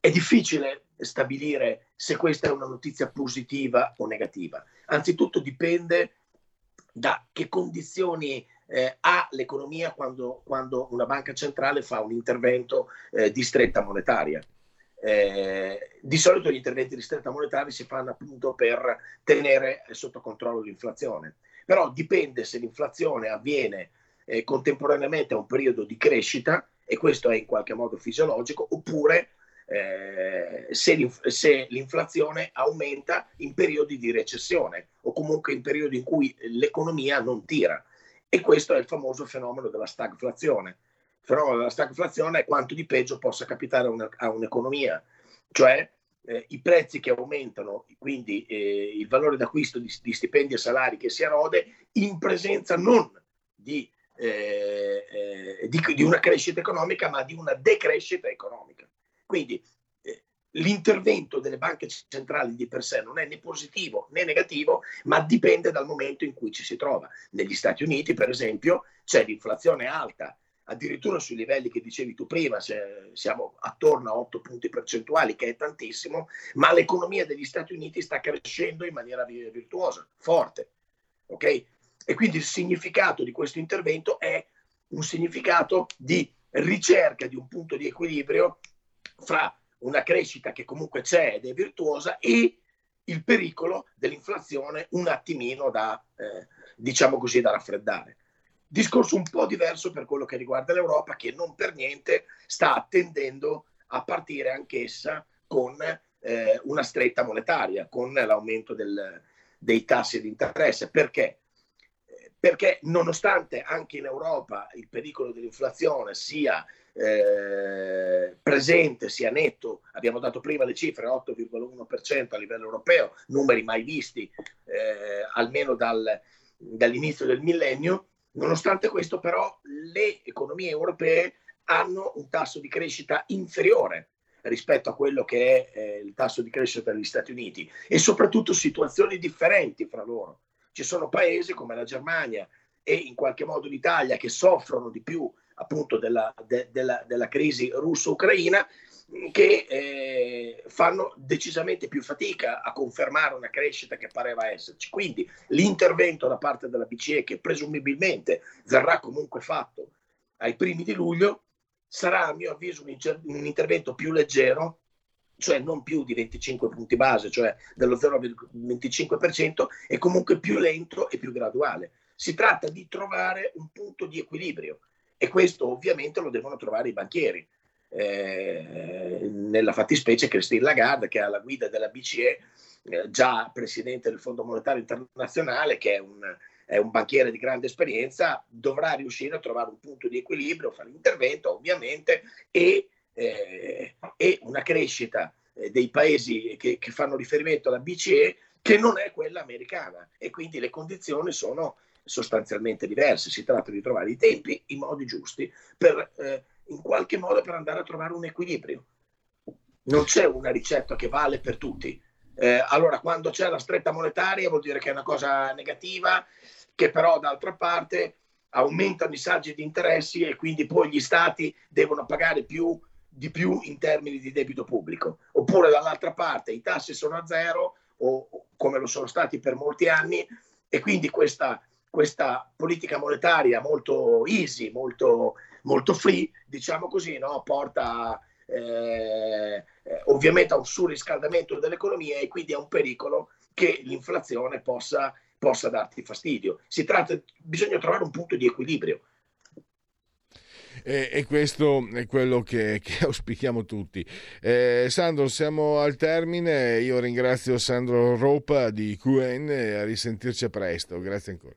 È difficile stabilire se questa è una notizia positiva o negativa. Anzitutto dipende da che condizioni eh, ha l'economia quando, quando, una banca centrale fa un intervento eh, di stretta monetaria. Eh, di solito gli interventi di stretta monetaria si fanno appunto per tenere sotto controllo l'inflazione, però dipende se l'inflazione avviene eh, contemporaneamente a un periodo di crescita, e questo è in qualche modo fisiologico, oppure eh, se, l'inf- se, l'inflazione aumenta in periodi di recessione o comunque in periodi in cui l'economia non tira. E questo è il famoso fenomeno della stagflazione. Il fenomeno della stagflazione è quanto di peggio possa capitare a, una, a un'economia, cioè eh, i prezzi che aumentano, quindi eh, il valore d'acquisto di, di, stipendi e salari che si erode in presenza non di, eh, eh di, di una crescita economica, ma di una decrescita economica. Quindi l'intervento delle banche centrali di per sé non è né positivo né negativo, ma dipende dal momento in cui ci si trova. Negli Stati Uniti, per esempio, c'è l'inflazione alta, addirittura sui livelli che dicevi tu prima, siamo attorno a 8 punti percentuali, che è tantissimo, ma l'economia degli Stati Uniti sta crescendo in maniera virtuosa, forte. Ok? E quindi il significato di questo intervento è un significato di ricerca di un punto di equilibrio fra una crescita che comunque c'è ed è virtuosa e il pericolo dell'inflazione un attimino da, eh, diciamo così, da raffreddare. Discorso un po' diverso per quello che riguarda l'Europa, che non per niente sta attendendo a partire anch'essa con eh, una stretta monetaria con l'aumento del, dei tassi di interesse. Perché? Perché nonostante anche in Europa il pericolo dell'inflazione sia eh, presente, sia netto, abbiamo dato prima le cifre, 8,1% a livello europeo, numeri mai visti eh, almeno dal, dall'inizio del millennio, nonostante questo però le economie europee hanno un tasso di crescita inferiore rispetto a quello che è eh, il tasso di crescita degli Stati Uniti e soprattutto situazioni differenti fra loro. Ci sono paesi come la Germania e in qualche modo l'Italia che soffrono di più appunto della, de, della, della crisi russo-ucraina che eh, fanno decisamente più fatica a confermare una crescita che pareva esserci. Quindi l'intervento da parte della BCE, che presumibilmente verrà comunque fatto ai primi di luglio, sarà a mio avviso un, un intervento più leggero, cioè non più di 25 punti base, cioè dello 0,25%, e comunque più lento e più graduale. Si tratta di trovare un punto di equilibrio e questo ovviamente lo devono trovare i banchieri. Eh, nella fattispecie Christine Lagarde che è alla guida della BCE, eh, già presidente del Fondo Monetario Internazionale, che è un, è un banchiere di grande esperienza, dovrà riuscire a trovare un punto di equilibrio, fare l'intervento ovviamente e, eh, e una crescita eh, dei paesi che, che, fanno riferimento alla BCE che non è quella americana e quindi le condizioni sono sostanzialmente diverse. Si tratta di trovare i tempi, i modi giusti per eh, in qualche modo per andare a trovare un equilibrio. Non c'è una ricetta che vale per tutti. Eh, allora, quando c'è la stretta monetaria vuol dire che è una cosa negativa, che però d'altra parte aumentano i saggi di interessi e quindi poi gli stati devono pagare più, di più in termini di debito pubblico. Oppure dall'altra parte i tassi sono a zero, o come lo sono stati per molti anni, e quindi questa, questa politica monetaria molto easy, molto, molto free, diciamo così, no? porta eh, ovviamente a un surriscaldamento dell'economia e quindi a un pericolo che l'inflazione possa, possa darti fastidio. Si tratta, bisogna trovare un punto di equilibrio. E, questo è quello che, che (laughs) auspichiamo tutti. Eh, Sandro, siamo al termine. Io ringrazio Sandro Ropa di QN a risentirci presto. Grazie ancora.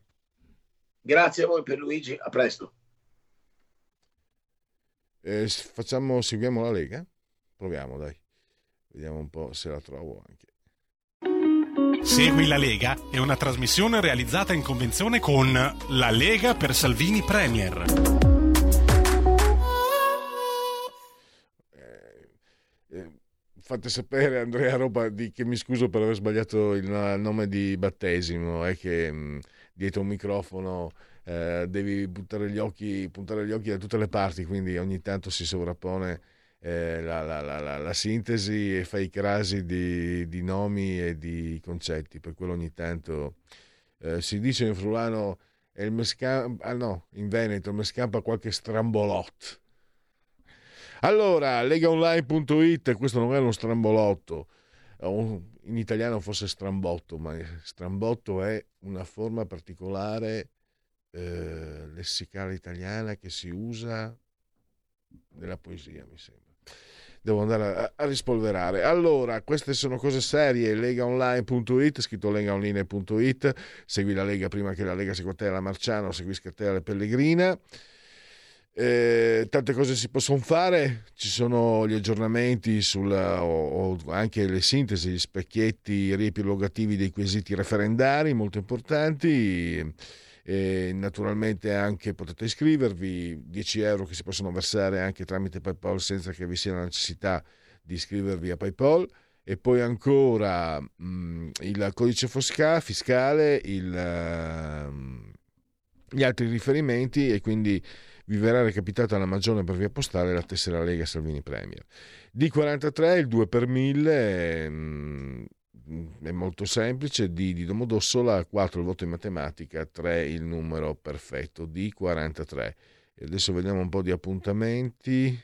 Grazie a voi per Luigi, a presto. Eh, facciamo, seguiamo la Lega? Proviamo, dai. Vediamo un po' se la trovo anche. Segui la Lega è una trasmissione realizzata in convenzione con La Lega per Salvini Premier. Eh, eh, fate sapere Andrea Roba di, che mi scuso per aver sbagliato il nome di battesimo, è che mh, dietro un microfono eh, devi buttare gli occhi, puntare gli occhi da tutte le parti, quindi ogni tanto si sovrappone eh, la, la, la, la, sintesi e fai crasi di, di, nomi e di concetti, per quello ogni tanto eh, si dice in Frulano il mescampa, ah no, in Veneto il mescampa qualche strambolotto. Allora, legaonline.it, questo non è uno strambolotto, in italiano fosse strambotto, ma strambotto è una forma particolare eh, lessicale italiana che si usa nella poesia, mi sembra. Devo andare a, a rispolverare. Allora, queste sono cose serie. Legaonline.it, scritto legaonline.it. Segui la Lega prima che la Lega segua te la Marciano, segui Scattella la Pellegrina. Eh, tante cose si possono fare, ci sono gli aggiornamenti sulla, o, o, anche le sintesi, gli specchietti riepilogativi dei quesiti referendari molto importanti. E naturalmente anche potete iscrivervi, 10 euro che si possono versare anche tramite PayPal senza che vi sia la necessità di iscrivervi a PayPal. E poi ancora mh, mm, il codice Fosca, fiscale, il, uh, gli altri riferimenti e quindi vi verrà recapitata la maggiore per via postale la tessera Lega Salvini Premier. D43, il 2 per 1000, mh, Mm, è molto semplice, D di Domodossola, 4 il voto in matematica, 3 il numero perfetto, D43. E adesso vediamo un po' di appuntamenti.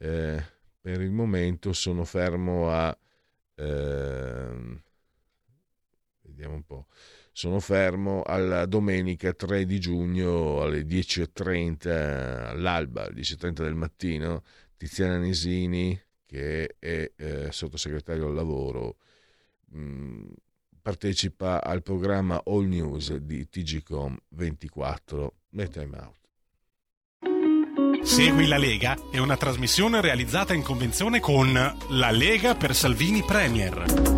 Eh, per il momento sono fermo a... Eh, vediamo un po'. Sono fermo alla domenica 3 di giugno alle 10.30 all'alba, alle 10.30 del mattino. Tiziana Nisini, che è eh, sottosegretario al lavoro, mh, mm, partecipa al programma All News di TGCOM 24. Met time out. Segui la Lega è una trasmissione realizzata in convenzione con La Lega per Salvini Premier.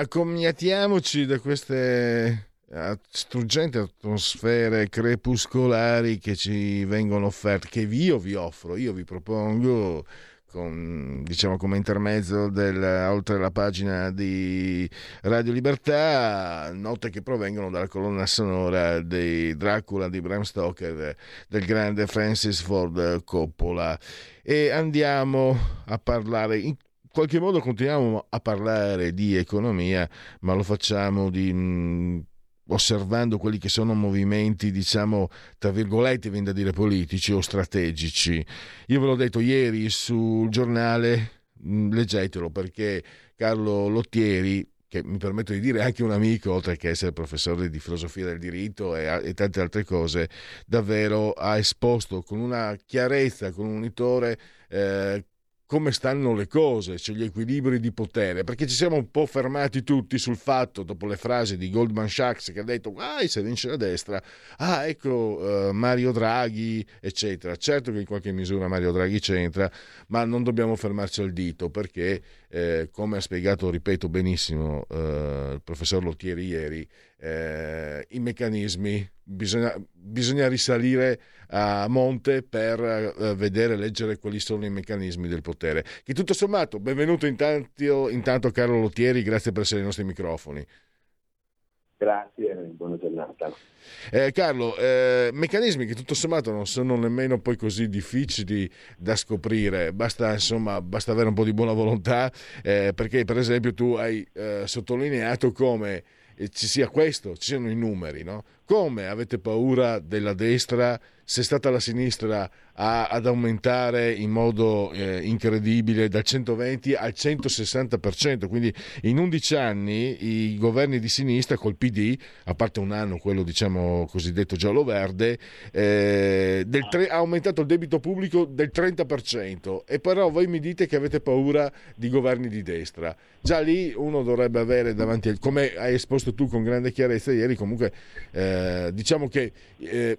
Accomiatiamoci da queste struggenti atmosfere crepuscolari che ci vengono offerte, che io vi offro, io vi propongo con, diciamo come intermezzo del, oltre la pagina di Radio Libertà, note che provengono dalla colonna sonora di Dracula di Bram Stoker del grande Francis Ford Coppola. E andiamo a parlare in qualche modo continuiamo a parlare di economia ma lo facciamo di osservando quelli che sono movimenti, diciamo, tra virgolette, viene da dire politici o strategici. Io ve l'ho detto ieri sul giornale, mm, leggetelo perché Carlo Lottieri, che mi permetto di dire anche un amico, oltre che essere professore di filosofia del diritto e, e tante altre cose, davvero ha esposto con una chiarezza, con un unitore eh, come stanno le cose, cioè gli equilibri di potere, perché ci siamo un po' fermati tutti sul fatto, dopo le frasi di Goldman Sachs che ha detto, ah, se vince la destra, ah, ecco uh, Mario Draghi, eccetera. Certo che in qualche misura Mario Draghi c'entra, ma non dobbiamo fermarci al dito, perché, eh, come ha spiegato, ripeto benissimo, uh, il professor Lottieri ieri, eh, i meccanismi, bisogna, bisogna, risalire a monte per eh, vedere, leggere quali sono i meccanismi del potere. Che tutto sommato, benvenuto intanto, intanto Carlo Lottieri, grazie per essere ai nostri microfoni. Grazie, buona giornata. Eh, Carlo, eh, meccanismi che tutto sommato non sono nemmeno poi così difficili da scoprire, basta, insomma, basta avere un po' di buona volontà, eh, perché per esempio tu hai eh, sottolineato come ci sia questo, ci siano i numeri, no? Come avete paura della destra se è stata la sinistra a, ad aumentare in modo eh, incredibile dal 120 al 160%, quindi in 11 anni i governi di sinistra col PD, a parte un anno quello diciamo cosiddetto giallo-verde, eh, tre, ha aumentato il debito pubblico del 30% e però voi mi dite che avete paura di governi di destra. Già lì uno dovrebbe avere davanti, come hai esposto tu con grande chiarezza ieri, comunque eh, diciamo che eh,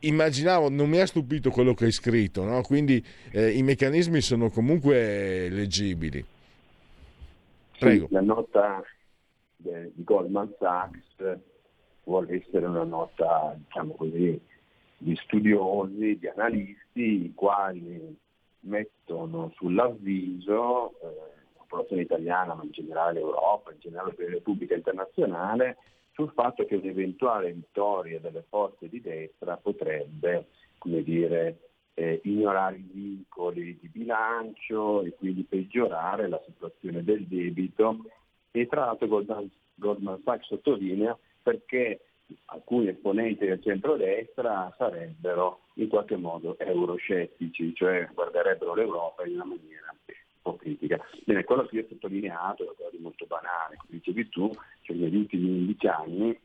immaginavo, non mi ha stupito quello che hai scritto, no? quindi eh, i meccanismi sono comunque leggibili. Prego. Sì, la nota di Goldman Sachs vuole essere una nota, diciamo così, di studiosi, di analisti, i quali mettono sull'avviso eh, la popolazione italiana, ma in generale Europa, in generale la Repubblica internazionale, sul fatto che un'eventuale vittoria delle forze di destra potrebbe, dire, eh, ignorare i vincoli di bilancio e quindi peggiorare la situazione del debito. E tra l'altro Goldman, Goldman Sachs sottolinea perché alcuni esponenti del centrodestra sarebbero in qualche modo euroscettici, cioè guarderebbero l'Europa in una maniera critica. Bene, quello che io ho sottolineato è qualcosa di molto banale, come dicevi tu, cioè negli ultimi 11 anni,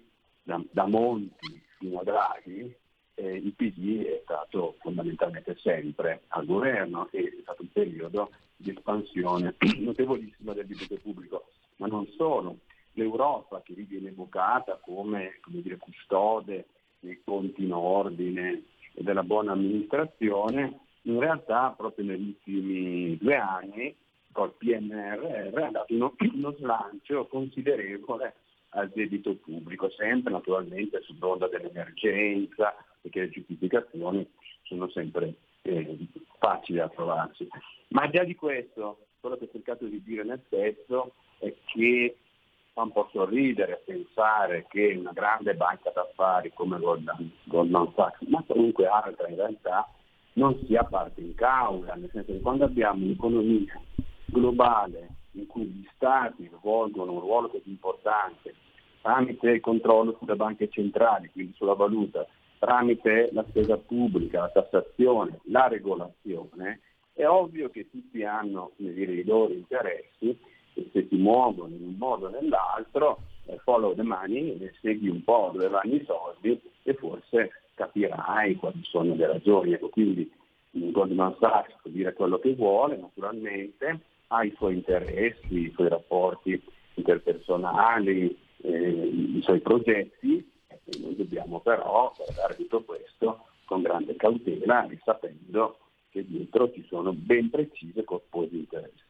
da, da Monti fino a Draghi, eh, il PD è stato fondamentalmente sempre al governo e è stato un periodo di espansione (clears throat) notevolissima del debito pubblico, ma non solo. L'Europa che lì viene evocata come, come dire, custode dei conti in ordine e della buona amministrazione, in realtà proprio negli ultimi due anni col PNRR ha dato uno, uno slancio considerevole al debito pubblico, sempre naturalmente sull'onda dell'emergenza, perché le giustificazioni sono sempre eh, facili da trovarsi. Ma là di questo, quello che ho cercato di dire nel testo è che fa un po' sorridere pensare che una grande banca d'affari come Goldman, Goldman Sachs, ma comunque altra in realtà, non sia parte in causa, nel senso che quando abbiamo un'economia globale in cui gli stati svolgono un ruolo così importante tramite il controllo sulle banche centrali, quindi sulla valuta, tramite la spesa pubblica, la tassazione, la regolazione, è ovvio che tutti hanno dire, i loro interessi e se si muovono in un modo o nell'altro, eh, follow the money, segui un po' dove vanno i soldi e forse capirai quali sono le ragioni. Ecco, quindi Goldman Sachs può dire quello che vuole, naturalmente, ha i suoi interessi, i suoi rapporti interpersonali, eh, i suoi progetti, e noi dobbiamo però guardare tutto questo con grande cautela e sapendo che dietro ci sono ben precise corposi interessi.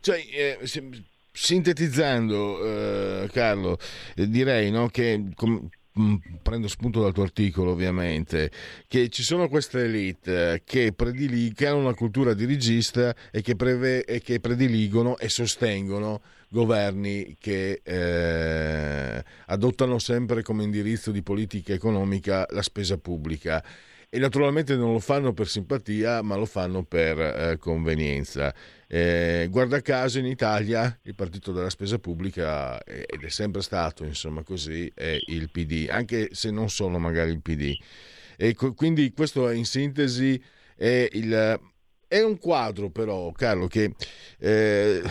Cioè, eh, sintetizzando, eh, Carlo, eh, direi no, che com- prendo spunto dal tuo articolo ovviamente, che ci sono queste elite che, predili- che hanno una cultura dirigista e che, preve- e che prediligono e sostengono governi che eh, adottano sempre come indirizzo di politica economica la spesa pubblica e naturalmente non lo fanno per simpatia ma lo fanno per eh, convenienza. Eh, guarda caso in Italia il partito della spesa pubblica ed è sempre stato insomma così è il PD, anche se non sono magari il PD. E quindi questo in sintesi è, il, è un quadro però Carlo che, eh,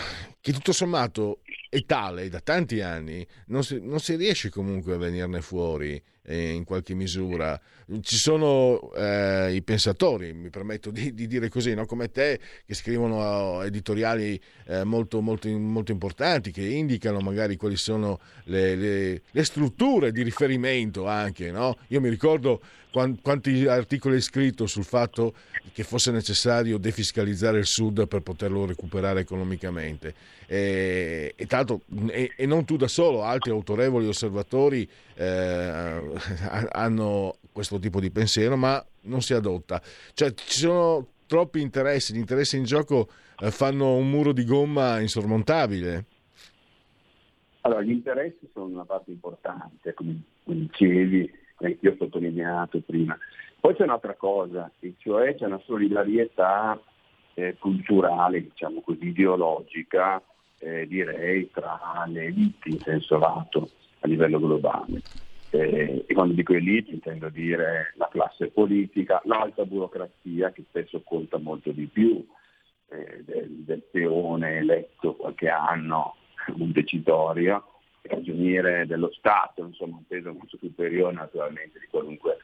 che tutto sommato è tale da tanti anni, non si, non si riesce comunque a venirne fuori eh, in qualche misura. Ci sono eh, i pensatori, mi permetto di, di dire così, no? come te, che scrivono editoriali eh, molto, molto, molto, importanti, che indicano magari quali sono le, le, le strutture di riferimento anche. No? Io mi ricordo quanti articoli hai scritto sul fatto che fosse necessario defiscalizzare il Sud per poterlo recuperare economicamente. E, e, tanto, e, e non tu da solo, altri autorevoli osservatori eh, (laughs) hanno questo tipo di pensiero, ma non si adotta. Cioè ci sono troppi interessi, gli interessi in gioco eh, fanno un muro di gomma insormontabile. Allora, gli interessi sono una parte importante, come dicevi, che io ho sottolineato prima. Poi c'è un'altra cosa, cioè c'è una solidarietà eh, culturale, diciamo così, ideologica, eh, direi, tra le elite in senso lato a livello globale. Eh, e quando dico elite intendo dire la classe politica, l'alta burocrazia che spesso conta molto di più eh, del, del peone eletto qualche anno, un decitorio, ragioniere dello Stato, insomma un peso molto superiore naturalmente di qualunque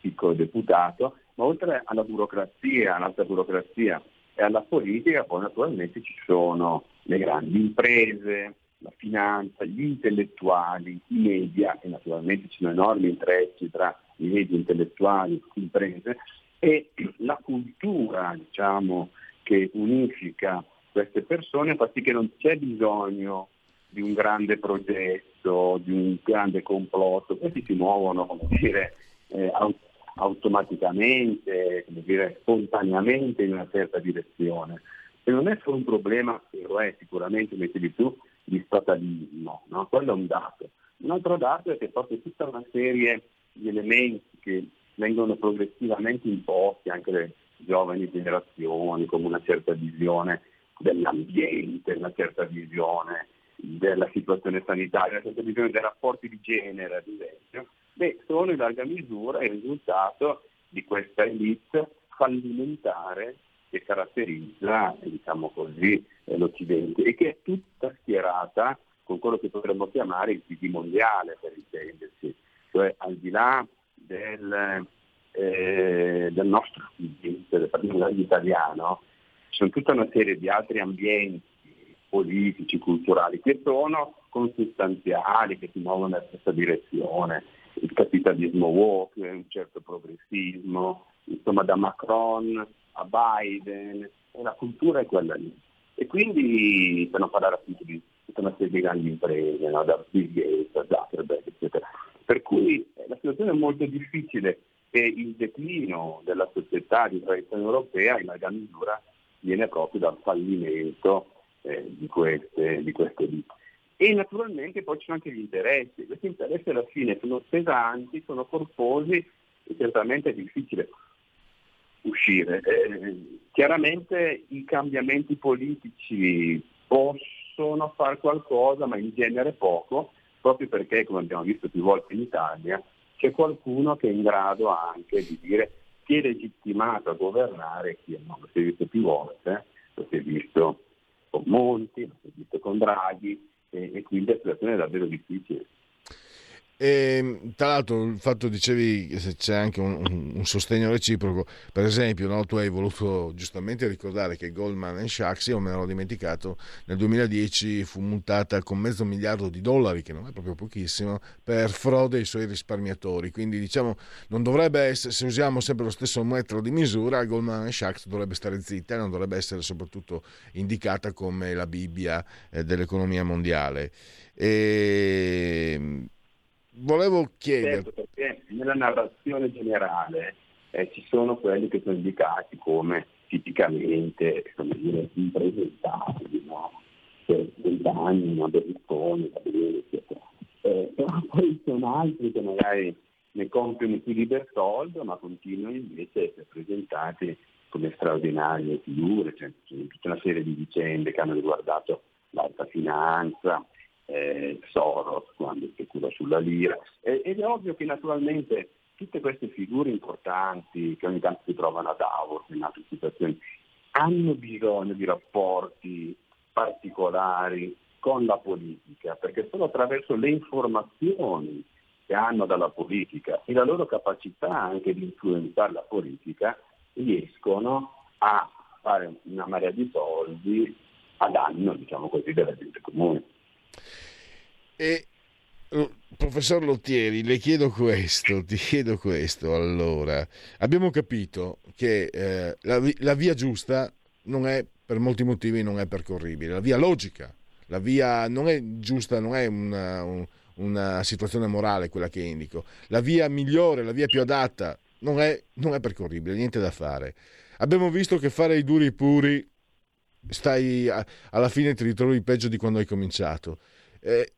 piccolo deputato, ma oltre alla burocrazia, all'alta burocrazia e alla politica, poi naturalmente ci sono le grandi imprese, la finanza, gli intellettuali, i media, e naturalmente ci sono enormi intrecci tra i media intellettuali, le imprese, e la cultura, diciamo, che unifica queste persone fa sì che non c'è bisogno di un grande progetto, di un grande complotto, questi si muovono, come dire, eh, automaticamente, come dire, spontaneamente in una certa direzione. E non è solo un problema, lo è sicuramente, metti di più, di statalismo, no? quello è un dato. Un altro dato è che proprio tutta una serie di elementi che vengono progressivamente imposti anche alle giovani generazioni, come una certa visione dell'ambiente, una certa visione della situazione sanitaria, una certa visione dei rapporti di genere, ad esempio, beh, sono in larga misura il risultato di questa elite fallimentare che caratterizza diciamo così, l'Occidente e che è tutta schierata con quello che potremmo chiamare il PD mondiale per intendersi, cioè al di là del, eh, del nostro ambiente, del Partito italiano, ci sono tutta una serie di altri ambienti politici, culturali che sono consustanziali, che si muovono nella stessa direzione, il capitalismo woke, un certo progressismo, insomma da Macron a Biden, la cultura è quella lì. E quindi per non parlare appunto di tutta una serie di grandi imprese, no? da Bill Gates, da Zuckerberg, eccetera. Per cui eh, la situazione è molto difficile e il declino della società di tradizione europea in larga misura viene proprio dal fallimento eh, di, queste, di queste vite. E naturalmente poi ci sono anche gli interessi. Questi interessi alla fine sono pesanti, sono corposi e certamente è difficile uscire. Eh, chiaramente i cambiamenti politici possono fare qualcosa, ma in genere poco, proprio perché, come abbiamo visto più volte in Italia, c'è qualcuno che è in grado anche di dire chi è legittimato a governare e chi no. Lo si è visto più volte, lo si è visto con Monti, lo si è visto con Draghi e, e quindi la situazione è davvero difficile. E, tra l'altro il fatto dicevi che c'è anche un, un sostegno reciproco, per esempio no, tu hai voluto giustamente ricordare che Goldman Sachs, io me l'ho dimenticato, nel 2010 fu multata con mezzo miliardo di dollari, che non è proprio pochissimo, per frode ai suoi risparmiatori, quindi diciamo non dovrebbe essere, se usiamo sempre lo stesso metro di misura, Goldman Sachs dovrebbe stare zitta e non dovrebbe essere soprattutto indicata come la Bibbia eh, dell'economia mondiale. E volevo chiedere... Certo, perché nella narrazione generale eh, ci sono quelli che sono indicati come tipicamente come dire, impresentabili, no? per vent'anni, una Berlusconi, eccetera. Eh, però poi ci sono altri che magari ne compiono più di Bertoldo, ma continuano invece a essere presentati come straordinarie figure, cioè, tutta una serie di vicende che hanno riguardato l'alta finanza, eh, Soros quando specula sulla lira. ed è ovvio che naturalmente tutte queste figure importanti che ogni tanto si trovano a Davos in altre situazioni hanno bisogno di rapporti particolari con la politica, perché solo attraverso le informazioni che hanno dalla politica e la loro capacità anche di influenzare la politica riescono a fare una marea di soldi a danno, diciamo così, della gente comune. E eh, professor Lottieri, le chiedo questo, ti chiedo questo. Allora, abbiamo capito che eh, la, la, via giusta non è, per molti motivi, non è percorribile. La via logica, la via non è giusta, non è una, un, una situazione morale quella che indico. La via migliore, la via più adatta, non è, non è percorribile, niente da fare. Abbiamo visto che fare i duri puri, stai alla fine ti ritrovi peggio di quando hai cominciato. Eh,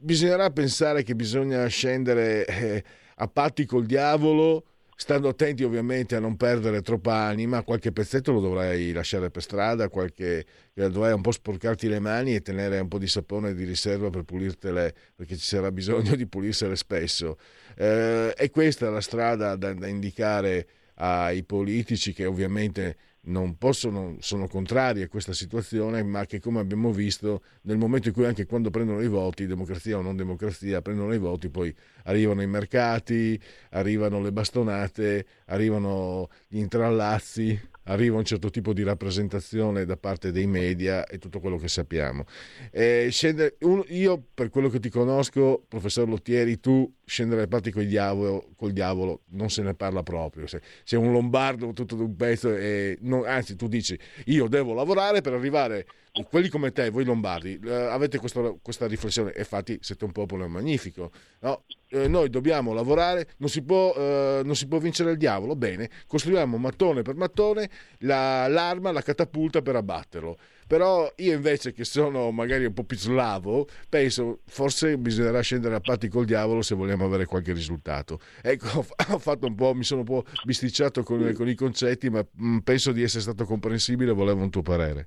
bisognerà pensare che bisogna scendere eh, a patti col diavolo, stando attenti ovviamente a non perdere troppa anima, qualche pezzetto lo dovrai lasciare per strada, qualche, dovrai un po' sporcarti le mani e tenere un po' di sapone di riserva per pulirtele, perché ci sarà bisogno di pulirsele spesso. Eh, è questa la strada da, da indicare ai politici che ovviamente non possono, sono contrari a questa situazione, ma che come abbiamo visto nel momento in cui anche quando prendono i voti, democrazia o non democrazia, prendono i voti, poi arrivano i mercati, arrivano le bastonate, arrivano gli intrallazzi, arriva un certo tipo di rappresentazione da parte dei media e tutto quello che sappiamo. Eh, scendere, un, io, per quello che ti conosco, professor Lottieri, tu scendere ai patti col diavolo, col diavolo non se ne parla proprio. Se, se un lombardo tutto d'un pezzo, non, anzi tu dici io devo lavorare per arrivare, quelli come te, voi lombardi, eh, avete questo, questa riflessione e infatti siete un popolo magnifico. No? Eh, noi dobbiamo lavorare, non si, può, eh, non si, può, vincere il diavolo, bene, costruiamo mattone per mattone la, l'arma, la catapulta per abbatterlo. Però io invece che sono magari un po' più slavo, penso forse bisognerà scendere a patti col diavolo se vogliamo avere qualche risultato. Ecco, (laughs) ho fatto un po', mi sono un po' bisticciato con, con i concetti, ma mm, penso di essere stato comprensibile, volevo un tuo parere.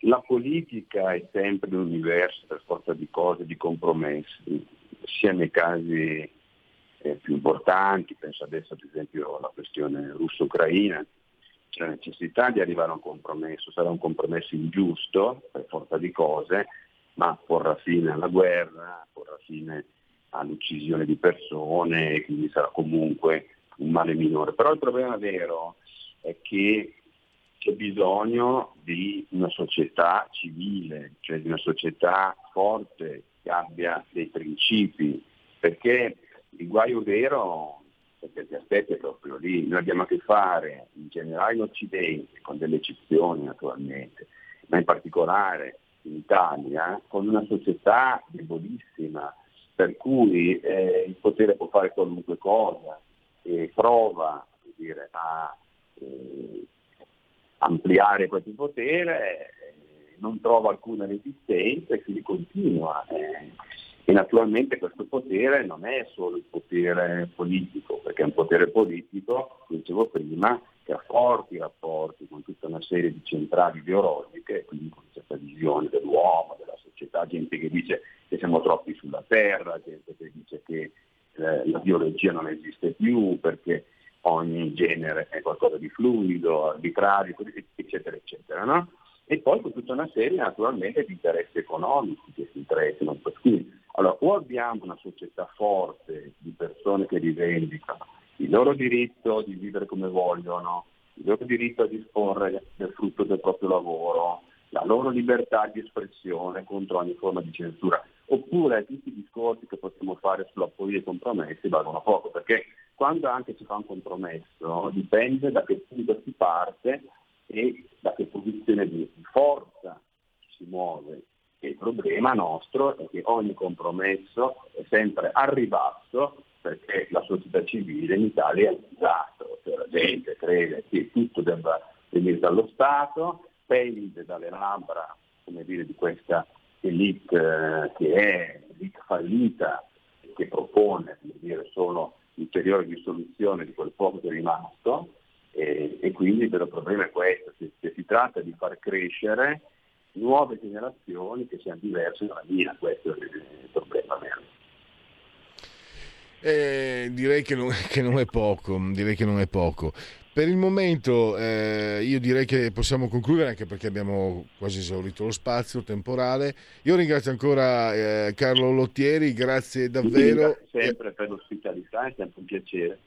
La politica è sempre un universo per forza di cose, di compromessi, sia nei casi eh, più importanti, penso adesso ad esempio alla questione russo-ucraina, c'è la necessità di arrivare a un compromesso, sarà un compromesso ingiusto per forza di cose, ma porrà fine alla guerra, porrà fine all'uccisione di persone e quindi sarà comunque un male minore. Però il problema vero è che c'è bisogno di una società civile, cioè di una società forte che abbia dei principi, perché il guaio vero perché gli aspetti è proprio lì. Noi abbiamo a che fare in generale in Occidente, con delle eccezioni naturalmente, ma in particolare in Italia, con una società debolissima, per cui eh, il potere può fare qualunque cosa e prova dire, a eh, ampliare questo potere, eh, non trova alcuna resistenza e quindi continua. E naturalmente questo potere non è solo il potere politico, perché è un potere politico, come dicevo prima, che ha forti rapporti con tutta una serie di centrali ideologiche, quindi con questa visione dell'uomo, della società, gente che dice che siamo troppi sulla terra, gente che dice che eh, la biologia non esiste più perché ogni genere è qualcosa di fluido, arbitrario, eccetera, eccetera. No? E poi con tutta una serie naturalmente di interessi economici che si intrecciano. Quindi Allora, o abbiamo una società forte di persone che rivendicano il loro diritto di vivere come vogliono, il loro diritto a disporre del frutto del proprio lavoro, la loro libertà di espressione contro ogni forma di censura, oppure tutti i discorsi che possiamo fare sulla poesia e compromessi valgono poco, perché quando anche si fa un compromesso dipende da che punto si parte e da che posizione di forza si muove. Il problema nostro è che ogni compromesso è sempre al ribasso perché la società civile in Italia è un cioè la gente crede che tutto debba venire dallo Stato, pende dalle labbra dire, di questa elite eh, che è elite fallita che propone dire, solo ulteriore dissoluzione di quel poco che è rimasto e, e quindi il vero problema è questo, che, che si tratta di far crescere nuove generazioni che siano diverse dalla mia, questo è il problema vero. Eh, direi che non, che non, è poco, direi che non è poco. Per il momento eh, io direi che possiamo concludere anche perché abbiamo quasi esaurito lo spazio temporale. Io ringrazio ancora eh, Carlo Lottieri, grazie davvero. Sempre per l'ospitalità, è sempre un piacere.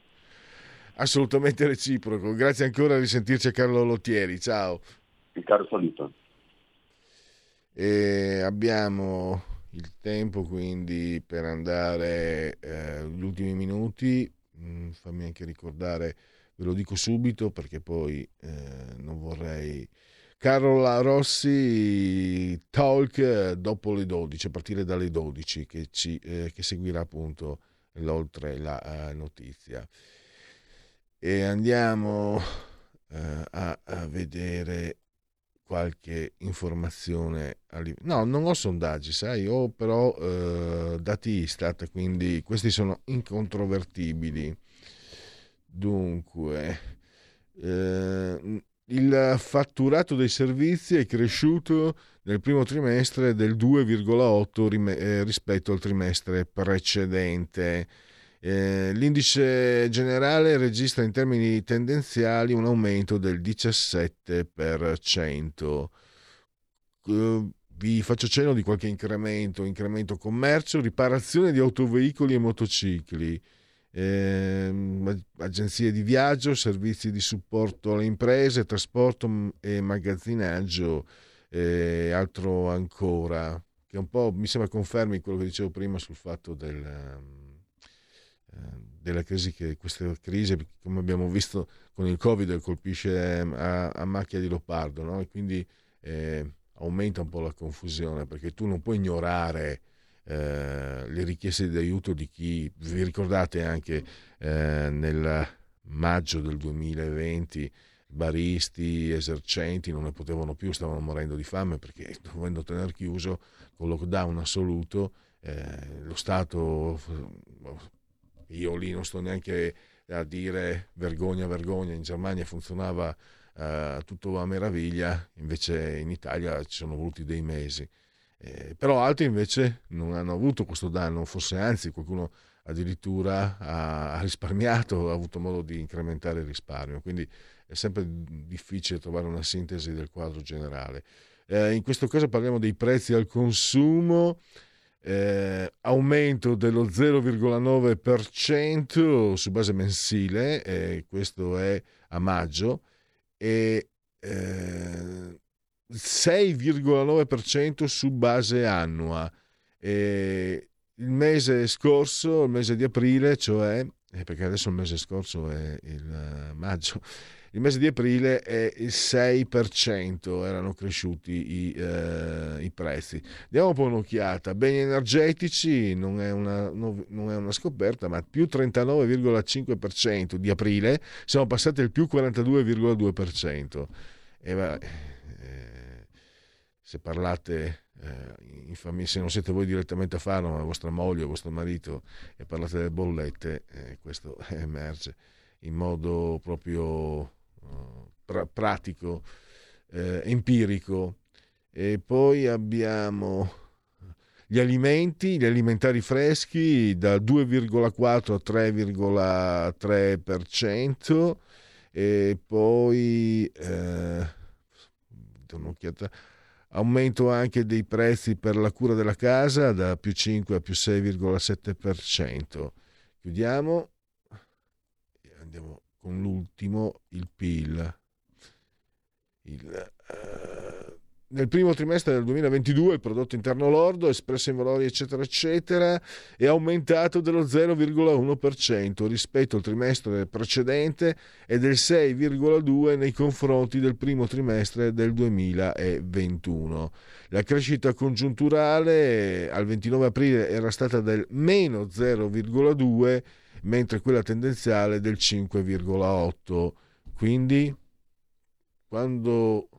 Assolutamente reciproco. Grazie ancora a risentirci a Carlo Lottieri. Ciao. Il caro saluto. E abbiamo il tempo quindi per andare eh, gli ultimi minuti. Mm, fammi anche ricordare, ve lo dico subito perché poi eh, non vorrei. Carola Rossi Talk dopo le 12, a partire dalle 12, che, ci, eh, che seguirà appunto l'oltre la uh, notizia e andiamo eh, a, a, vedere qualche informazione. No, non ho sondaggi, sai, ho però eh, dati Istat, quindi questi sono incontrovertibili. Dunque, eh, il fatturato dei servizi è cresciuto nel primo trimestre del 2,8 eh, rispetto al trimestre precedente eh, l'indice generale registra in termini tendenziali un aumento del 17%. Eh, vi faccio cenno di qualche incremento, incremento commercio, riparazione di autoveicoli e motocicli, eh, agenzie di viaggio, servizi di supporto alle imprese, trasporto e magazzinaggio e altro ancora, che un po' mi sembra confermi quello che dicevo prima sul fatto del della crisi che questa crisi come abbiamo visto con il covid colpisce a, a macchia di leopardo no? e quindi eh, aumenta un po' la confusione perché tu non puoi ignorare eh, le richieste di aiuto di chi vi ricordate anche eh, nel maggio del 2020 baristi, esercenti non ne potevano più, stavano morendo di fame perché dovendo tenere chiuso con lockdown assoluto eh, lo Stato io lì non sto neanche a dire vergogna, vergogna, in Germania funzionava uh, tutto a meraviglia, invece in Italia ci sono voluti dei mesi. Eh, però altri invece non hanno avuto questo danno, forse anzi qualcuno addirittura ha, ha risparmiato, ha avuto modo di incrementare il risparmio, quindi è sempre difficile trovare una sintesi del quadro generale. Eh, in questo caso parliamo dei prezzi al consumo eh, aumento dello 0,9% su base mensile, eh, questo è a maggio, e eh, 6,9% su base annua. il mese scorso, il mese di aprile, cioè, eh, perché adesso il mese scorso è il maggio, il mese di aprile è il 6%, erano cresciuti i, eh, i prezzi. Diamo un po' un'occhiata. Beni energetici non è una, non è una scoperta, ma più 39,5% di aprile, siamo passati al più 42,2%. E va, eh, se parlate eh, famiglia, se non siete voi direttamente a farlo, ma vostra moglie o vostro marito, e parlate delle bollette, eh, questo (laughs) emerge in modo proprio pra- pratico, eh, empirico. E poi abbiamo gli alimenti, gli alimentari freschi da 2,4 a 3,3% e poi eh, aumento anche dei prezzi per la cura della casa da più 5 a più 6,7%. Chiudiamo con l'ultimo, il PIL. Il, uh, nel primo trimestre del 2022 il prodotto interno lordo, espresso in valori eccetera eccetera, è aumentato dello 0,1% rispetto al trimestre precedente e del 6,2% nei confronti del primo trimestre del 2021. La crescita congiunturale al 29 aprile era stata del meno 0,2% mentre quella tendenziale del 5,8%. Quindi quando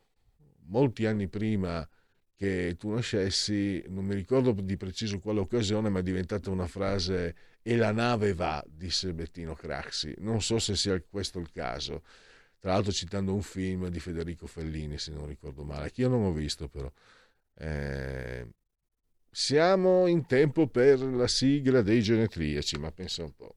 molti anni prima che tu nascessi, non mi ricordo di preciso quale occasione, ma è diventata una frase e la nave va, disse Bettino Craxi. Non so se sia questo il caso. Tra l'altro citando un film di Federico Fellini, se non ricordo male, che io non ho visto però. Eh, siamo in tempo per la sigla dei genetriaci, ma pensa un po'.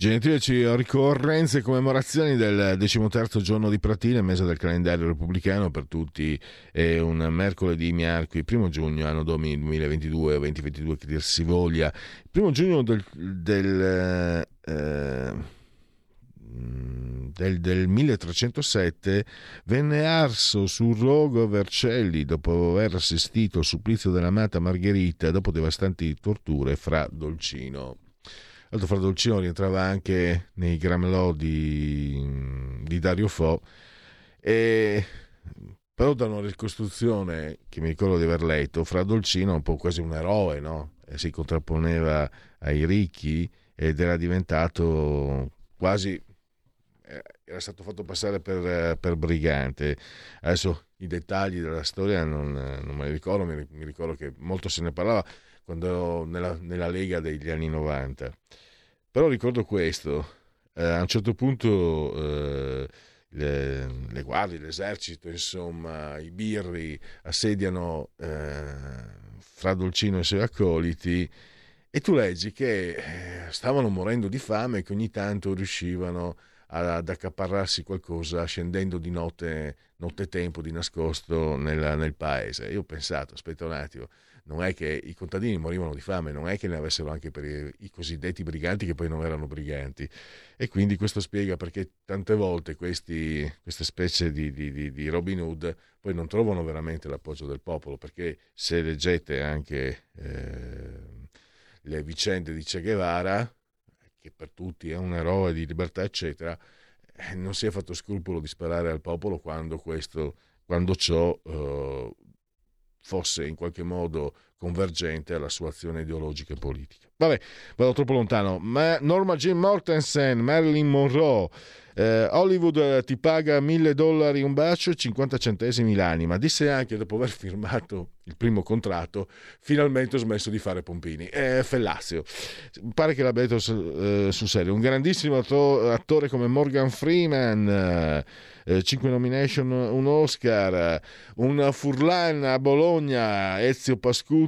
Genetriaci ricorrenze e commemorazioni del decimoterzo giorno di Pratina, mese del calendario repubblicano per tutti è un mercoledì miarqui, primo giugno, anno domini 2022 o 2022 che dir si voglia, primo giugno del, del, eh, del, del 1307 venne arso sul rogo Vercelli dopo aver assistito al supplizio dell'amata Margherita dopo devastanti torture fra Dolcino Aldo Fra Dolcino rientrava anche nei Gramelò di, di Dario Fo, e, però da una ricostruzione che mi ricordo di aver letto, Fra Dolcino è un po' quasi un eroe, no? si contrapponeva ai ricchi ed era diventato quasi eh, era stato fatto passare per, per, brigante. Adesso i dettagli della storia non, non me li ricordo, mi, ricordo che molto se ne parlava quando nella, nella Lega degli anni 90. Però ricordo questo, eh, a un certo punto eh, le, le, guardie, l'esercito, insomma, i birri assediano eh, fra Dolcino e i suoi accoliti e tu leggi che eh, stavano morendo di fame e che ogni tanto riuscivano ad accaparrarsi qualcosa scendendo di notte, notte tempo di nascosto nel, nel paese. Io ho pensato, aspetta un attimo, non è che i contadini morivano di fame, non è che ne avessero anche per i, cosiddetti briganti che poi non erano briganti. E quindi questo spiega perché tante volte questi, queste specie di, di, di, Robin Hood poi non trovano veramente l'appoggio del popolo, perché se leggete anche eh, le vicende di Che Guevara, che per tutti è un eroe di libertà, eccetera, eh, non si è fatto scrupolo di sparare al popolo quando, questo, quando ciò... Eh, fosse in qualche modo convergente alla sua azione ideologica e politica. Vabbè, vado troppo lontano. Ma Norma Jean Mortensen, Marilyn Monroe, eh, Hollywood ti paga mille dollari un bacio e 50 centesimi l'anima. Disse anche dopo aver firmato il primo contratto, finalmente ho smesso di fare pompini. È Fellazio. Pare che l'abbia detto eh, sul serio. Un grandissimo attore come Morgan Freeman. Eh, 5 eh, nomination, un Oscar, un Furlan a Bologna, Ezio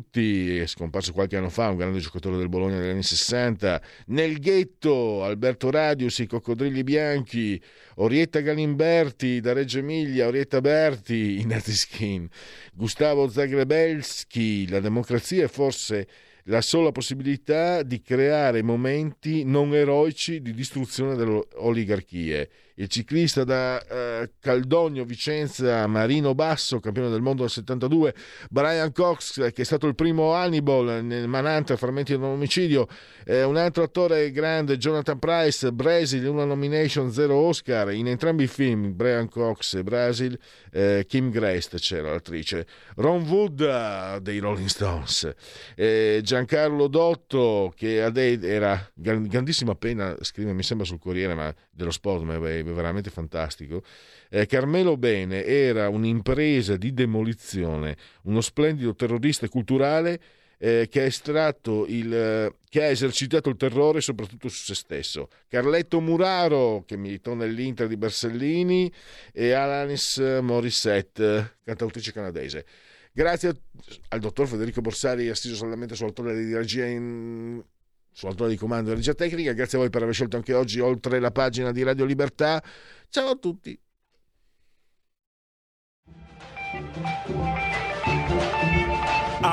Pascutti, scomparso qualche anno fa, un grande giocatore del Bologna negli anni 60, nel ghetto Alberto Radius, i coccodrilli bianchi, Orietta Galimberti da Reggio Emilia, Orietta Berti, i Naziskin, Gustavo Zagrebelski, la democrazia è forse la sola possibilità di creare momenti non eroici di distruzione delle oligarchie il ciclista da eh, Caldogno, Vicenza, Marino Basso, campione del mondo del 72, Brian Cox, che è stato il primo Hannibal nel Manhunter, frammenti di un omicidio, eh, un altro attore grande, Jonathan Price, Brasil, una nomination, zero Oscar, in entrambi i film, Brian Cox e Brasil, eh, Kim Grest c'era l'attrice, Ron Wood uh, dei Rolling Stones, eh, Giancarlo Dotto che era grandissima pena, scrive mi sembra sul Corriere ma dello sport, ma è veramente fantastico. Eh, Carmelo Bene era un'impresa di demolizione, uno splendido terrorista culturale eh, che, il, che ha esercitato il terrore soprattutto su se stesso. Carletto Muraro, che militò nell'Inter di Bersellini, e Alanis Morissette, cantautrice canadese. Grazie al dottor Federico Borsari, assiso solamente sull'autore di regia in sull'autore di comando di regia tecnica. Grazie a voi per aver scelto anche oggi oltre la pagina di Radio Libertà. Ciao a tutti.